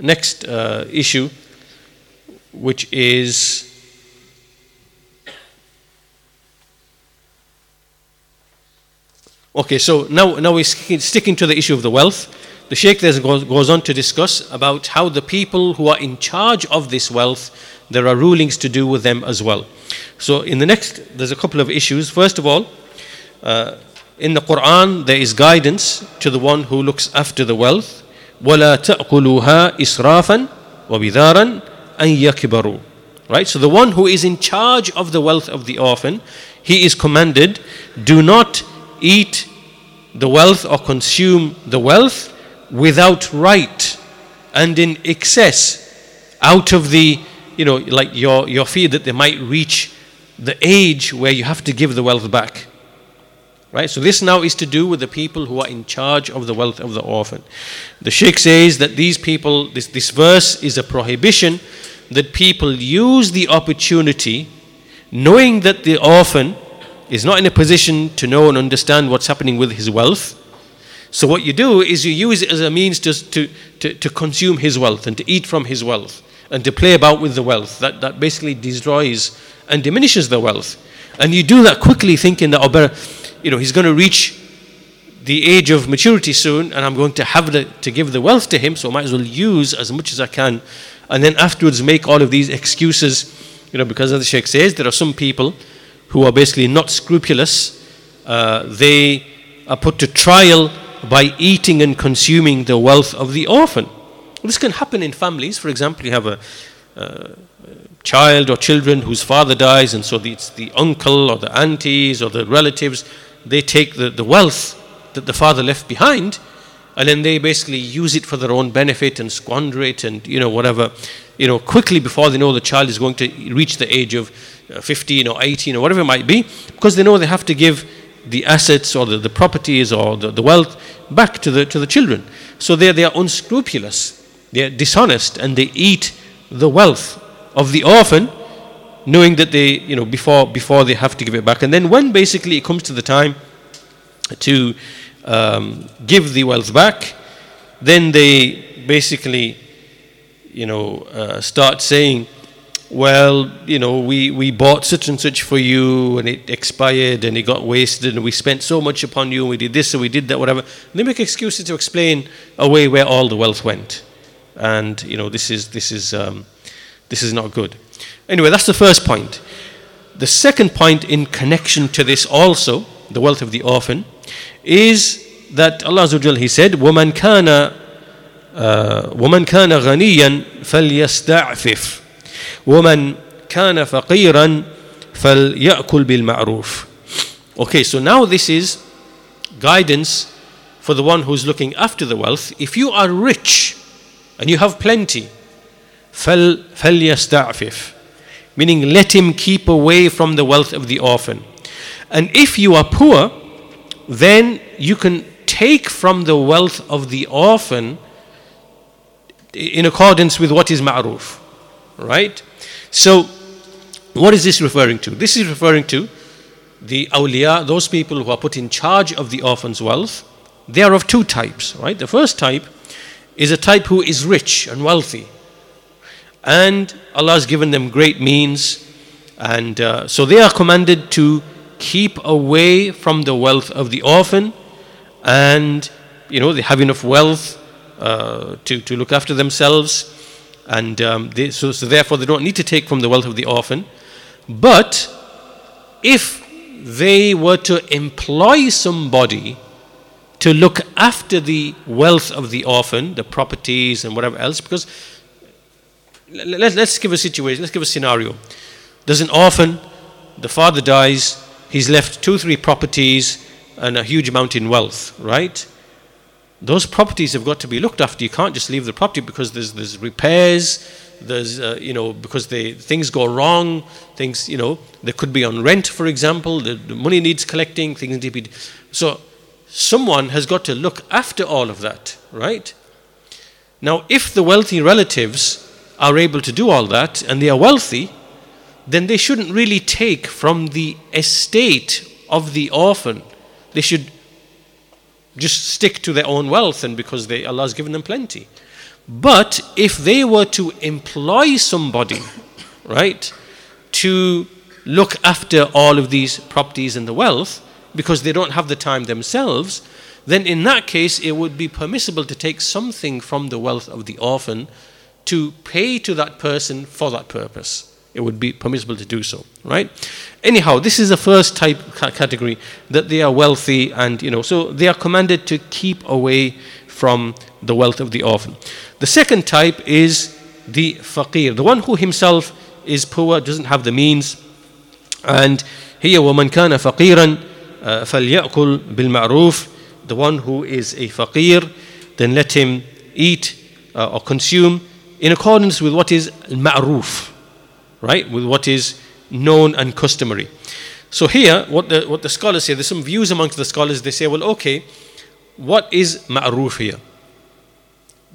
next uh, issue, which is okay. So now, now we're sticking to the issue of the wealth. The Sheikh then goes on to discuss about how the people who are in charge of this wealth, there are rulings to do with them as well. So, in the next, there's a couple of issues. First of all, uh, in the Quran, there is guidance to the one who looks after the wealth. وَلَا تَأْكُلُوهَا إِسْرَافًا وَبِذَارًا أَن يَكِبَرُوا Right? So the one who is in charge of the wealth of the orphan, he is commanded, do not eat the wealth or consume the wealth without right and in excess out of the you know like your your fear that they might reach the age where you have to give the wealth back right so this now is to do with the people who are in charge of the wealth of the orphan the sheikh says that these people this, this verse is a prohibition that people use the opportunity knowing that the orphan is not in a position to know and understand what's happening with his wealth so what you do is you use it as a means to, to, to, to consume his wealth and to eat from his wealth and to play about with the wealth. That, that basically destroys and diminishes the wealth. And you do that quickly thinking that, oh, better, you know, he's going to reach the age of maturity soon and I'm going to have the, to give the wealth to him, so I might as well use as much as I can. And then afterwards make all of these excuses, you know, because as the Sheikh says, there are some people who are basically not scrupulous. Uh, they are put to trial by eating and consuming the wealth of the orphan. This can happen in families. For example, you have a, uh, child or children whose father dies, and so the, it's the uncle or the aunties or the relatives, they take the, the wealth that the father left behind and then they basically use it for their own benefit and squander it and you know whatever you know quickly before they know the child is going to reach the age of uh, 15 or 18 or whatever it might be because they know they have to give the assets or the, the properties or the, the wealth back to the to the children. So they they are unscrupulous they are dishonest and they eat the wealth of the orphan knowing that they you know before before they have to give it back and then when basically it comes to the time to um, give the wealth back, then they basically, you know, uh, start saying, well, you know, we, we bought such and such for you and it expired and it got wasted and we spent so much upon you and we did this and we did that, whatever. And they make excuses to explain away where all the wealth went. And, you know, this is, this is, um, this is not good. Anyway, that's the first point. The second point in connection to this also, the wealth of the orphan, is that Allah Azza He said, "Woman kana, uh, woman kana ghaniyan falyasta'fif, woman kana faqiran falyakul bil ma'ruf." Okay, so now this is guidance for the one who's looking after the wealth. If you are rich and you have plenty, فليستعفف meaning let him keep away from the wealth of the orphan. And if you are poor, then you can take from the wealth of the orphan in accordance with what is ma'ruf. Right? So, what is this referring to? This is referring to the awliya, those people who are put in charge of the orphan's wealth. They are of two types, right? The first type is a type who is rich and wealthy. and Allah has given them great means. And uh, so they are commanded to keep away from the wealth of the orphan. And you know they have enough wealth uh, to, to look after themselves. And um, they, so, so therefore they don't need to take from the wealth of the orphan. But if they were to employ somebody to look after the wealth of the orphan the properties and whatever else because let, let's give a situation let's give a scenario there's an orphan the father dies he's left two, three properties and a huge amount in wealth, right? Those properties have got to be looked after. You can't just leave the property because there's, there's repairs, there's, uh, you know, because they, things go wrong, things, you know, they could be on rent, for example, the, the money needs collecting, things need to be. So someone has got to look after all of that, right? Now, if the wealthy relatives are able to do all that and they are wealthy, then they shouldn't really take from the estate of the orphan. They should just stick to their own wealth and because they, Allah has given them plenty. But if they were to employ somebody, right, to look after all of these properties and the wealth, because they don't have the time themselves, then in that case it would be permissible to take something from the wealth of the orphan to pay to that person for that purpose it would be permissible to do so, right? Anyhow, this is the first type category that they are wealthy and, you know, so they are commanded to keep away from the wealth of the orphan. The second type is the faqir, the one who himself is poor, doesn't have the means. And here, وَمَنْ كَانَ فَقِيرًا فَلْيَأْكُلْ بِالْمَعْرُوفِ The one who is a faqir, then let him eat uh, or consume in accordance with what is ma'ruf right, with what is known and customary. So here, what the, what the scholars say, there's some views amongst the scholars, they say, well, okay, what is ma'ruf here?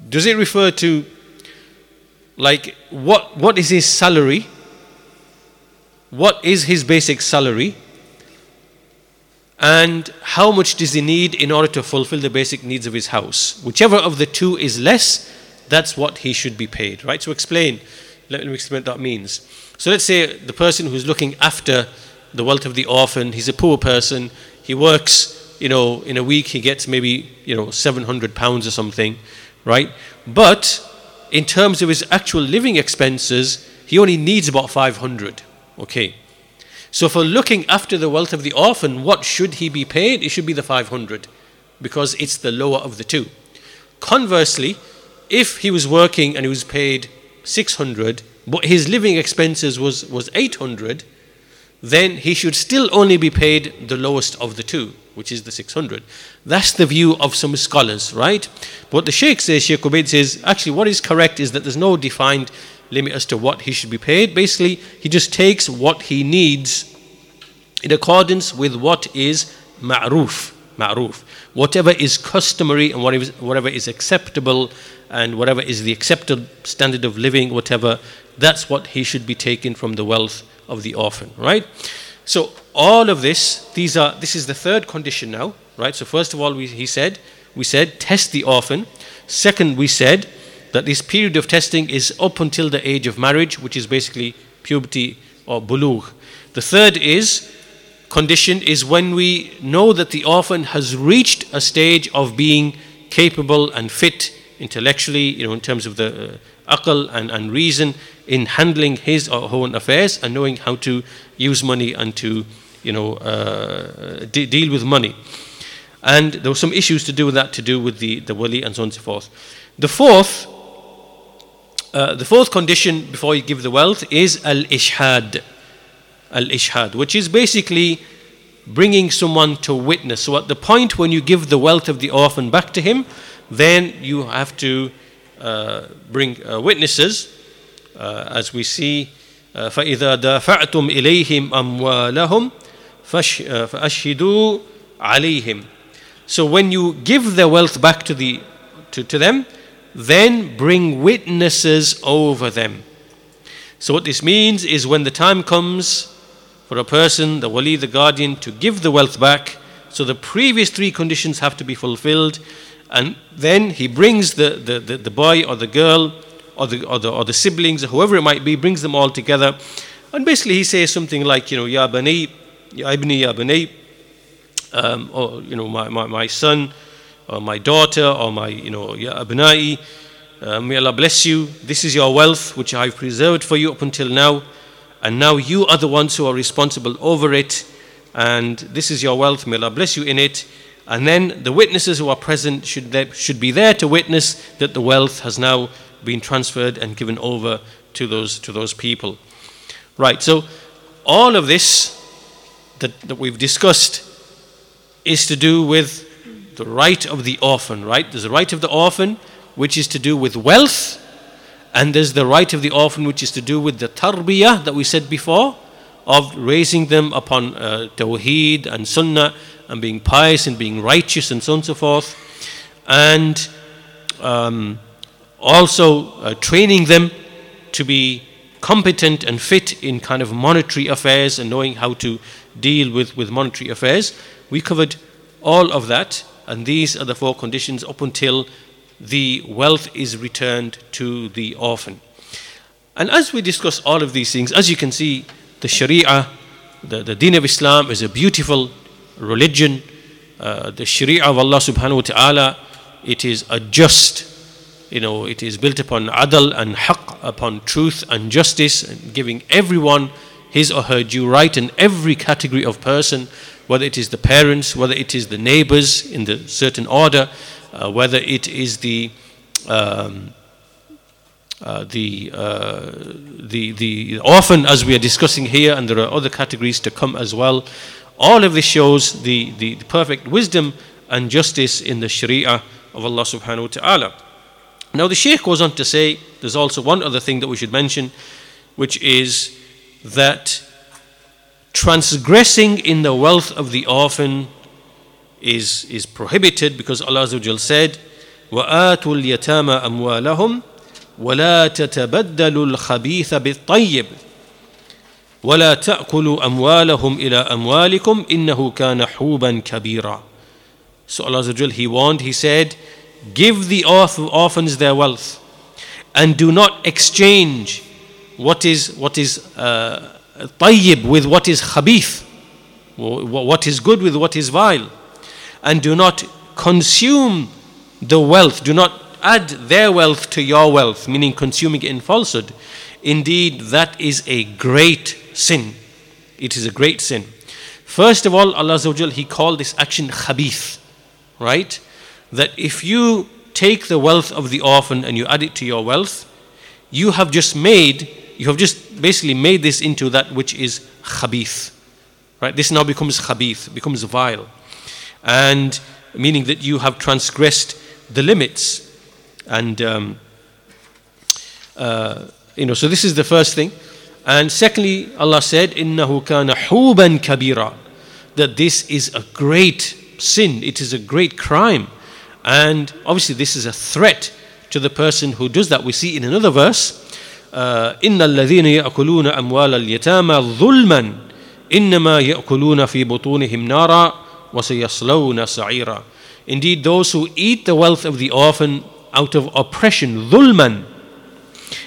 Does it refer to, like, what, what is his salary? What is his basic salary? And how much does he need in order to fulfill the basic needs of his house? Whichever of the two is less, that's what he should be paid, right? So explain let me explain what that means. So let's say the person who's looking after the wealth of the orphan, he's a poor person, he works, you know, in a week he gets maybe, you know, 700 pounds or something, right? But in terms of his actual living expenses, he only needs about 500. Okay. So for looking after the wealth of the orphan, what should he be paid? It should be the 500 because it's the lower of the two. Conversely, if he was working and he was paid 600, but his living expenses was, was 800, then he should still only be paid the lowest of the two, which is the 600. That's the view of some scholars, right? But the Sheikh says, Sheikh Ubaid says, actually, what is correct is that there's no defined limit as to what he should be paid. Basically, he just takes what he needs in accordance with what is ma'ruf. Ma'ruf. Whatever is customary and whatever, whatever is acceptable and whatever is the accepted standard of living, whatever, that's what he should be taken from the wealth of the orphan, right? So all of this, these are this is the third condition now, right? So first of all, we, he said, we said test the orphan. Second, we said that this period of testing is up until the age of marriage, which is basically puberty or bulugh. The third is condition is when we know that the orphan has reached a stage of being capable and fit intellectually, you know, in terms of the uh, aql and, and reason in handling his or her own affairs and knowing how to use money and to, you know, uh, de- deal with money. And there were some issues to do with that, to do with the, the wali and so on and so forth. The fourth, uh, the fourth condition before you give the wealth is al ishhad. Al ishhad, which is basically bringing someone to witness. So at the point when you give the wealth of the orphan back to him, then you have to uh, bring uh, witnesses, uh, as we see. فإذا دافعتم إليهم أموالهم فأشهدوا عليهم. So when you give their wealth back to, the, to, to them, then bring witnesses over them. So what this means is when the time comes for a person, the wali, the guardian, to give the wealth back, so the previous three conditions have to be fulfilled and then he brings the, the, the, the boy or the girl or the, or, the, or the siblings, or whoever it might be, brings them all together. And basically he says something like, you know, Ya Bani, Ya Ibni, Ya Bani, um, or, you know, my, my, my son, or my daughter, or my, you know, Ya Abnai, uh, may Allah bless you. This is your wealth which I've preserved for you up until now. And now you are the ones who are responsible over it. And this is your wealth. May Allah bless you in it. And then the witnesses who are present should, they, should be there to witness that the wealth has now been transferred and given over to those, to those people. Right, so all of this that, that we've discussed is to do with the right of the orphan, right? There's the right of the orphan, which is to do with wealth, and there's the right of the orphan, which is to do with the tarbiyah that we said before, of raising them upon uh, tawheed and sunnah and being pious and being righteous and so on and so forth. And um, also uh, training them to be competent and fit in kind of monetary affairs and knowing how to deal with, with monetary affairs. We covered all of that, and these are the four conditions up until the wealth is returned to the orphan. And as we discuss all of these things, as you can see, the Sharia, the, the Deen of Islam is a beautiful religion, uh, the Sharia of Allah subhanahu wa ta'ala, it is a just, you know, it is built upon adl and haqq, upon truth and justice, and giving everyone his or her due right in every category of person, whether it is the parents, whether it is the neighbors in the certain order, uh, whether it is the um, uh, the, uh, the the orphan as we are discussing here, and there are other categories to come as well. All of this shows the, the, the perfect wisdom and justice in the Sharia of Allah subhanahu wa ta'ala. Now the Shaykh goes on to say there's also one other thing that we should mention, which is that transgressing in the wealth of the orphan is, is prohibited because Allah said, وآتوا اليتامى أموالهم ولا تتبدلوا الخبيث بالطيب ولا تأكلوا أموالهم إلى أموالكم إنه كان حوبا كبيرا So Allah Azza He warned, He said, Give the orphans their wealth and do not exchange what is what is uh, tayyib with what is khabith, what is good with what is vile, and do not consume the wealth, do not add their wealth to your wealth, meaning consuming it in falsehood. Indeed, that is a great sin. It is a great sin. First of all, Allah He called this action khabith, right? That if you take the wealth of the orphan and you add it to your wealth, you have just made you have just basically made this into that which is khabith. Right? This now becomes khabith, becomes vile. And meaning that you have transgressed the limits. And, um, uh, you know, so this is the first thing. And secondly, Allah said, إِنَّهُ كَانَ حُوبًا كَبِيرًا That this is a great sin, it is a great crime. And obviously, this is a threat to the person who does that. We see in another verse, إن الذين يأكلون أموال اليتامى ظلما إنما يأكلون في بطونهم نارا وسيصلون سعيرا Indeed, those who eat the wealth of the orphan out of oppression, dhulman.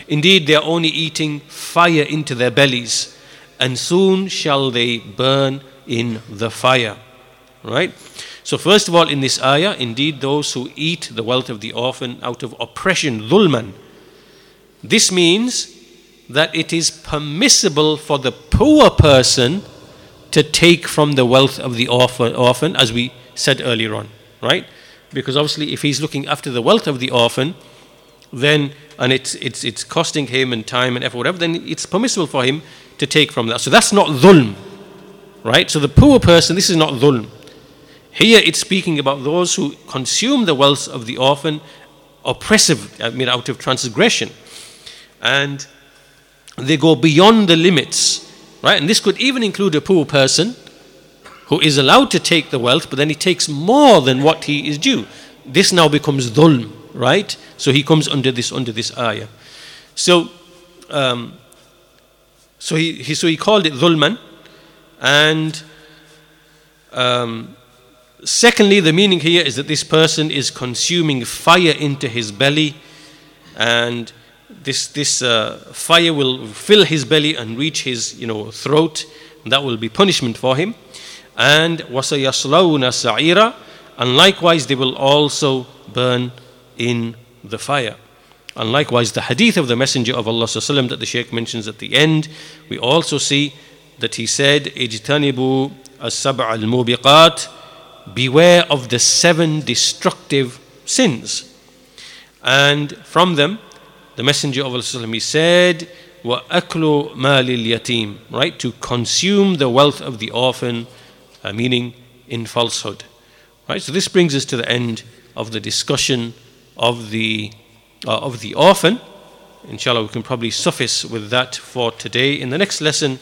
Indeed, they are only eating fire into their bellies, and soon shall they burn in the fire. Right? So, first of all, in this ayah, indeed, those who eat the wealth of the orphan out of oppression, dhulman. This means that it is permissible for the poor person to take from the wealth of the orphan, orphan as we said earlier on, right? Because obviously, if he's looking after the wealth of the orphan, then and it's it's it's costing him and time and effort, whatever, then it's permissible for him to take from that. So that's not dhulm, right? So the poor person, this is not dhulm. Here it's speaking about those who consume the wealth of the orphan, oppressive, I mean, out of transgression. And they go beyond the limits, right? And this could even include a poor person who is allowed to take the wealth, but then he takes more than what he is due. This now becomes dhulm, right? So he comes under this under this ayah. So, um, so he, he so he called it dhulman, and um, Secondly, the meaning here is that this person is consuming fire into his belly, and this, this uh, fire will fill his belly and reach his you know, throat, and that will be punishment for him And وَسَيَصْلَوْنَ سَعِيرًا And likewise, they will also burn in the fire. And likewise, the hadith of the Messenger of Allah that the Shaykh mentions at the end, we also see that he said, اجتنبوا السبع الموبقات beware of the seven destructive sins. And from them, the Messenger of Allah he said, وَأَكْلُ مَالِ الْيَتِيمِ Right? To consume the wealth of the orphan, uh, meaning in falsehood. Right? So this brings us to the end of the discussion of the, uh, of the orphan. Inshallah, we can probably suffice with that for today. In the next lesson,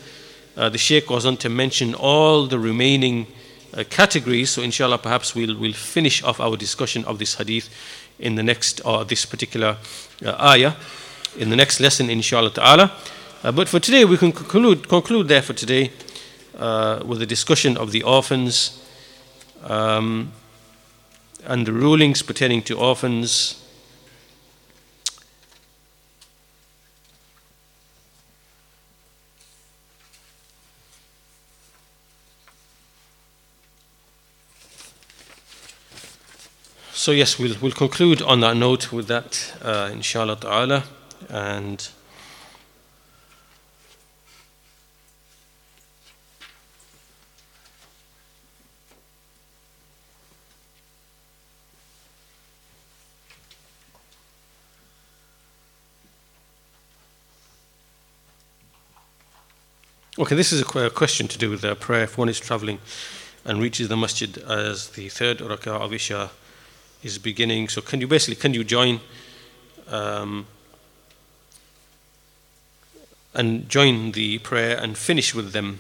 uh, the Shaykh goes on to mention all the remaining uh, categories. So, inshallah, perhaps we'll, we'll finish off our discussion of this hadith in the next, or this particular uh, ayah, in the next lesson, inshallah ta'ala. Uh, but for today, we can conclude, conclude there for today uh, with the discussion of the orphans um, and the rulings pertaining to orphans. So yes, we'll, we'll conclude on that note with that, uh, inshallah ta'ala. And Okay, this is a question to do with uh, prayer. If one is traveling and reaches the masjid as the third rak'ah of Isha, is beginning. So can you basically can you join um, and join the prayer and finish with them?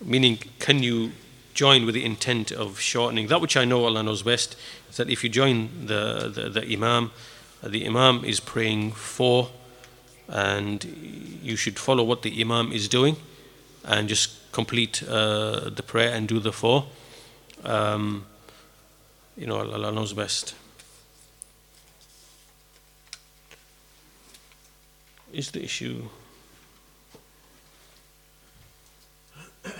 Meaning, can you join with the intent of shortening? That which I know Allah knows best is that if you join the the, the imam, the imam is praying for, and you should follow what the imam is doing, and just complete uh, the prayer and do the four. Um, you know, Allah knows best. Is the issue.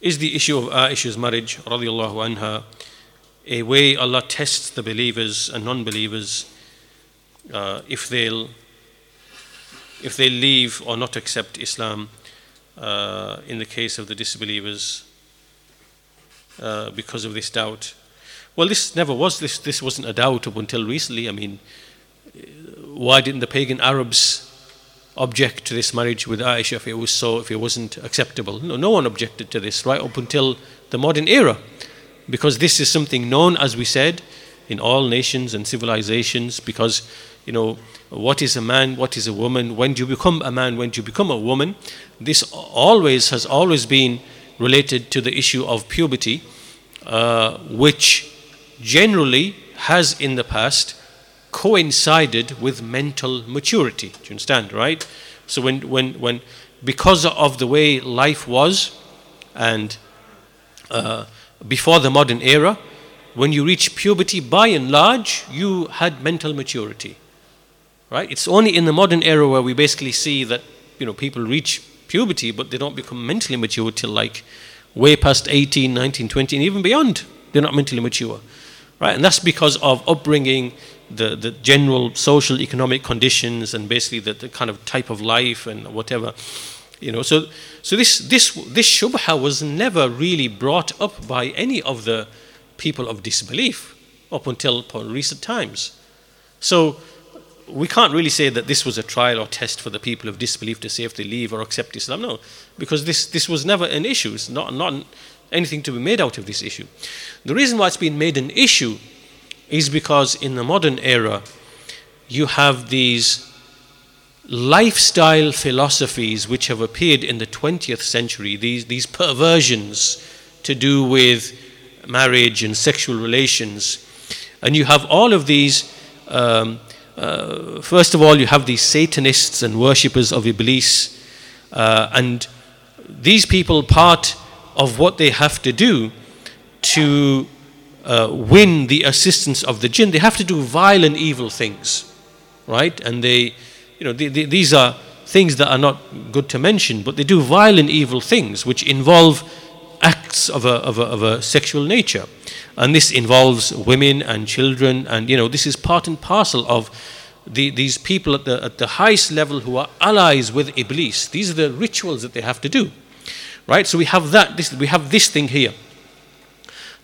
Is the issue of Aisha's marriage, radiallahu anha, a way Allah tests the believers and non-believers uh, if they'll if they leave or not accept Islam uh, in the case of the disbelievers uh, because of this doubt. Well, this never was. This this wasn't a doubt up until recently. I mean, why didn't the pagan Arabs object to this marriage with Aisha if it was so, if it wasn't acceptable? No, no one objected to this right up until the modern era, because this is something known, as we said, in all nations and civilizations. Because you know what is a man, what is a woman, when do you become a man, when do you become a woman? This always has always been related to the issue of puberty, uh, which generally has in the past coincided with mental maturity. Do you understand, right? So when, when, when because of the way life was and uh, before the modern era, when you reach puberty, by and large, you had mental maturity. Right? It's only in the modern era where we basically see that you know people reach puberty, but they don't become mentally mature till like way past 18, 19, 20, and even beyond. They're not mentally mature. Right? And that's because of upbringing, the, the general social economic conditions, and basically the, the kind of type of life and whatever. You know, so so this this this shubha was never really brought up by any of the people of disbelief up until recent times. So we can't really say that this was a trial or test for the people of disbelief to see if they leave or accept Islam. No, because this, this was never an issue. It's not, not anything to be made out of this issue. The reason why it's been made an issue is because in the modern era, you have these lifestyle philosophies which have appeared in the 20th century, these, these perversions to do with marriage and sexual relations. And you have all of these um, uh, first of all, you have these Satanists and worshippers of Iblis, uh, and these people, part of what they have to do to uh, win the assistance of the jinn, they have to do vile and evil things, right? And they, you know, they, they, these are things that are not good to mention, but they do vile and evil things which involve acts of a, of a, of a sexual nature. And this involves women and children, and you know, this is part and parcel of the, these people at the, at the highest level who are allies with Iblis. These are the rituals that they have to do. Right? So we have that, this, we have this thing here.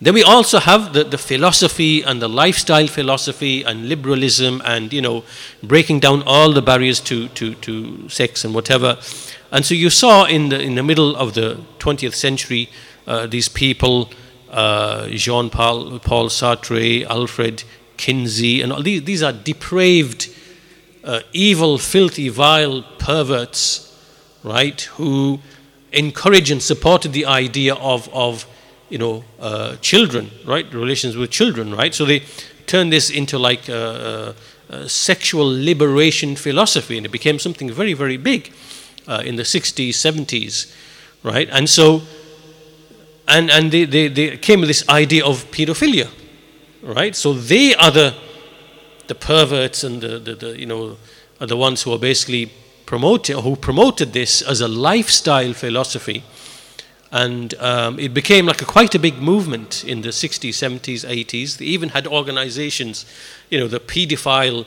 Then we also have the, the philosophy and the lifestyle philosophy and liberalism and, you know, breaking down all the barriers to, to, to sex and whatever. And so you saw in the, in the middle of the 20th century uh, these people uh, Jean Paul, Paul Sartre, Alfred Kinsey, and all these, these are depraved, uh, evil, filthy, vile perverts, right, who encourage and supported the idea of, of you know, uh, children, right, relations with children, right? So they turned this into like a, a, sexual liberation philosophy, and it became something very, very big uh, in the 60s, 70s, right? And so and, and they, they, they came with this idea of pedophilia, right? So they are the, the perverts and the, the, the, you know, are the ones who are basically promoting, who promoted this as a lifestyle philosophy. And um, it became like a, quite a big movement in the 60s, 70s, 80s. They even had organizations, you know, the pedophile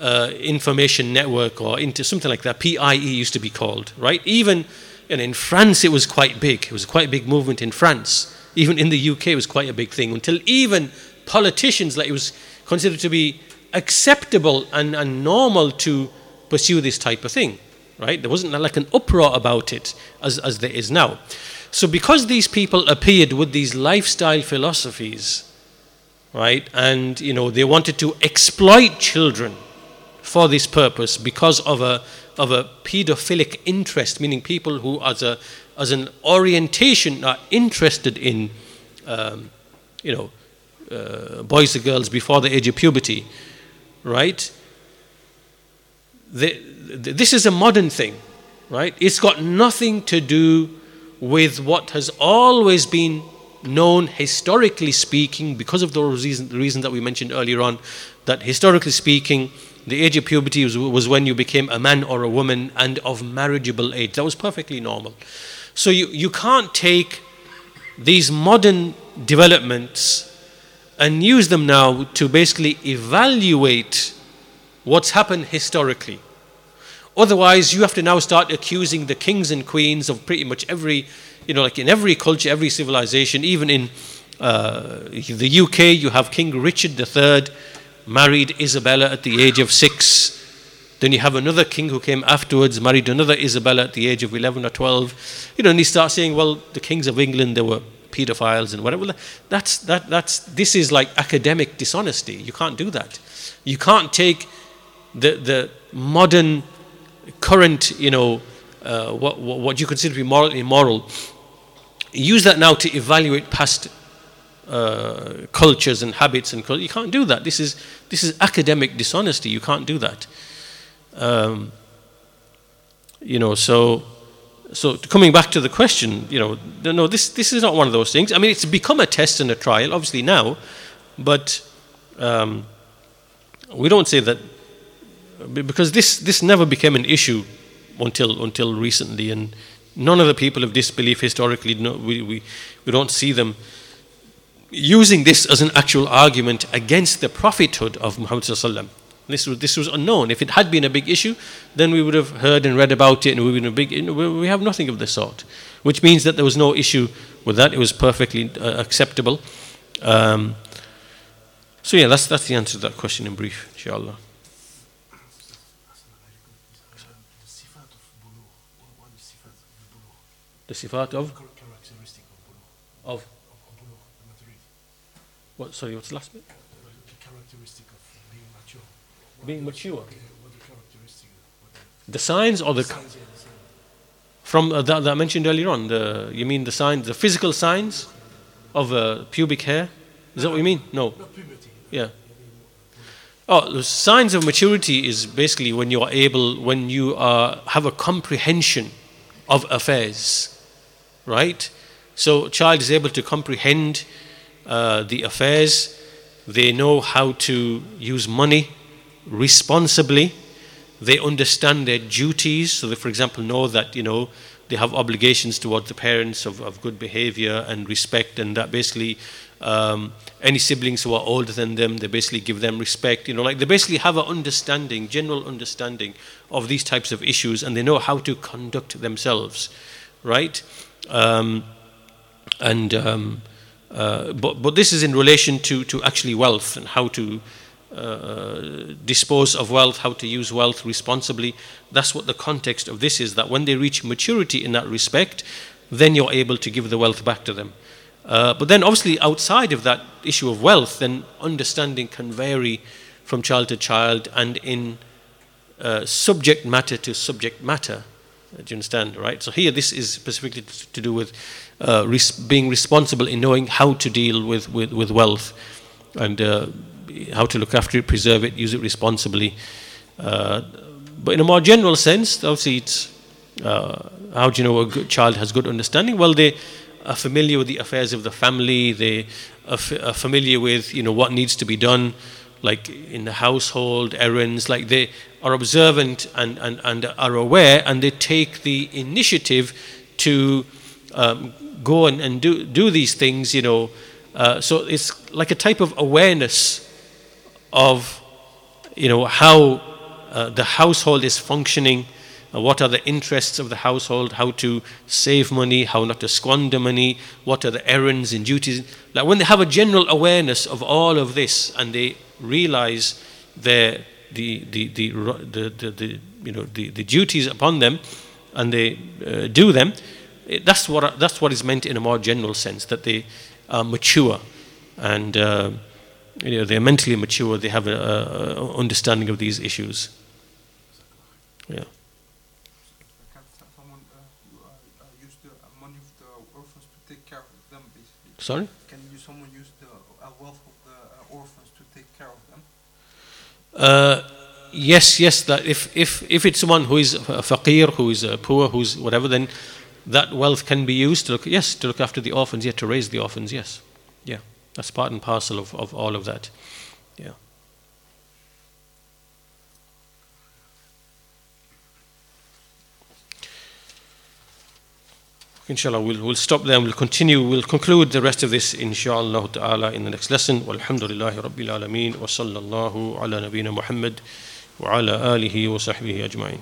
uh, information network or into something like that, PIE used to be called, right? Even and in France, it was quite big. It was quite a big movement in France. Even in the UK, it was quite a big thing until even politicians, like it was considered to be acceptable and, and normal to pursue this type of thing, right? There wasn't like an uproar about it as, as there is now. So, because these people appeared with these lifestyle philosophies, right, and you know they wanted to exploit children for this purpose because of a of a pedophilic interest, meaning people who, as, a, as an orientation, are interested in, um, you know, uh, boys and girls before the age of puberty, right? The, the, this is a modern thing, right? It's got nothing to do with what has always been known historically speaking, because of the reasons that we mentioned earlier on, that historically speaking, the age of puberty was, was when you became a man or a woman and of marriageable age. That was perfectly normal. So you, you can't take these modern developments and use them now to basically evaluate what's happened historically. Otherwise, you have to now start accusing the kings and queens of pretty much every, you know, like in every culture, every civilization, even in uh, the UK, you have King Richard III married Isabella at the age of six. Then you have another king who came afterwards, married another Isabella at the age of 11 or 12. You know, and he starts saying, well, the kings of England, they were pedophiles and whatever. That's, that, that's, this is like academic dishonesty. You can't do that. You can't take the, the modern, current, you know, uh, what, what you consider to be moral, immoral, use that now to evaluate past uh, cultures and habits and you can't do that. This is this is academic dishonesty. You can't do that. Um, you know, so so coming back to the question, you know, no, this this is not one of those things. I mean, it's become a test and a trial, obviously now, but um, we don't say that because this this never became an issue until until recently, and none of the people of disbelief historically, no, we, we we don't see them using this as an actual argument against the prophethood of Muhammad this was, this was unknown. If it had been a big issue, then we would have heard and read about it, and we would have big. We have nothing of the sort, which means that there was no issue with that. It was perfectly uh, acceptable. Um, so yeah, that's that's the answer to that question in brief, inshallah. The sifat of of what? Sorry, what's the last bit? The characteristic of being mature. Being mature. What the characteristic? The signs or the from uh, that, that I mentioned earlier on. The you mean the signs, the physical signs of uh, pubic hair? Is that what you mean? No. Not puberty. Yeah. Oh, the signs of maturity is basically when you are able, when you are, have a comprehension of affairs, right? So, a child is able to comprehend uh, the affairs. They know how to use money responsibly. They understand their duties. So, they, for example, know that you know they have obligations towards the parents of, of good behavior and respect, and that basically um, any siblings who are older than them, they basically give them respect. You know, like they basically have an understanding, general understanding of these types of issues, and they know how to conduct themselves, right? Um, and um, uh, but, but this is in relation to, to actually wealth and how to uh, dispose of wealth, how to use wealth responsibly. That's what the context of this is that when they reach maturity in that respect, then you're able to give the wealth back to them. Uh, but then, obviously, outside of that issue of wealth, then understanding can vary from child to child and in uh, subject matter to subject matter. Do you understand? Right? So, here, this is specifically to do with uh, res- being responsible in knowing how to deal with, with, with wealth and uh, how to look after it, preserve it, use it responsibly. Uh, but in a more general sense, obviously, it's uh, how do you know a child has good understanding? Well, they are familiar with the affairs of the family. They are, are familiar with you know what needs to be done, like in the household errands. Like they are observant and, and, and are aware, and they take the initiative to um, go and, and do do these things. You know, uh, so it's like a type of awareness of you know how uh, the household is functioning uh, what are the interests of the household, how to save money, how not to squander money, what are the errands and duties. Like when they have a general awareness of all of this and they realize their, the, the, the, the, the, you know, the, the duties upon them and they uh, do them, it, that's, what, that's what is meant in a more general sense, that they are mature and uh, you know, they're mentally mature, they have an understanding of these issues. Yeah. Can someone uh, uh, uh, use the uh, money of the orphans to take care of them, basically? Sorry? Can you someone use the uh, wealth of the uh, orphans to take care of them? Uh, yes, yes. That if, if, if it's someone who is a faqir, who is poor, who's whatever, then that wealth can be used to look, yes, to look after the orphans, yeah, to raise the orphans, yes. Yeah, that's part and parcel of, of all of that. Yeah. Inshallah, we'll, we'll stop there. We'll continue. We'll conclude the rest of this, inshallah ta'ala, in the next lesson. Walhamdulillahi Rabbil Alameen. Wa sallallahu ala nabina Muhammad wa ala alihi wa sahbihi ajma'in.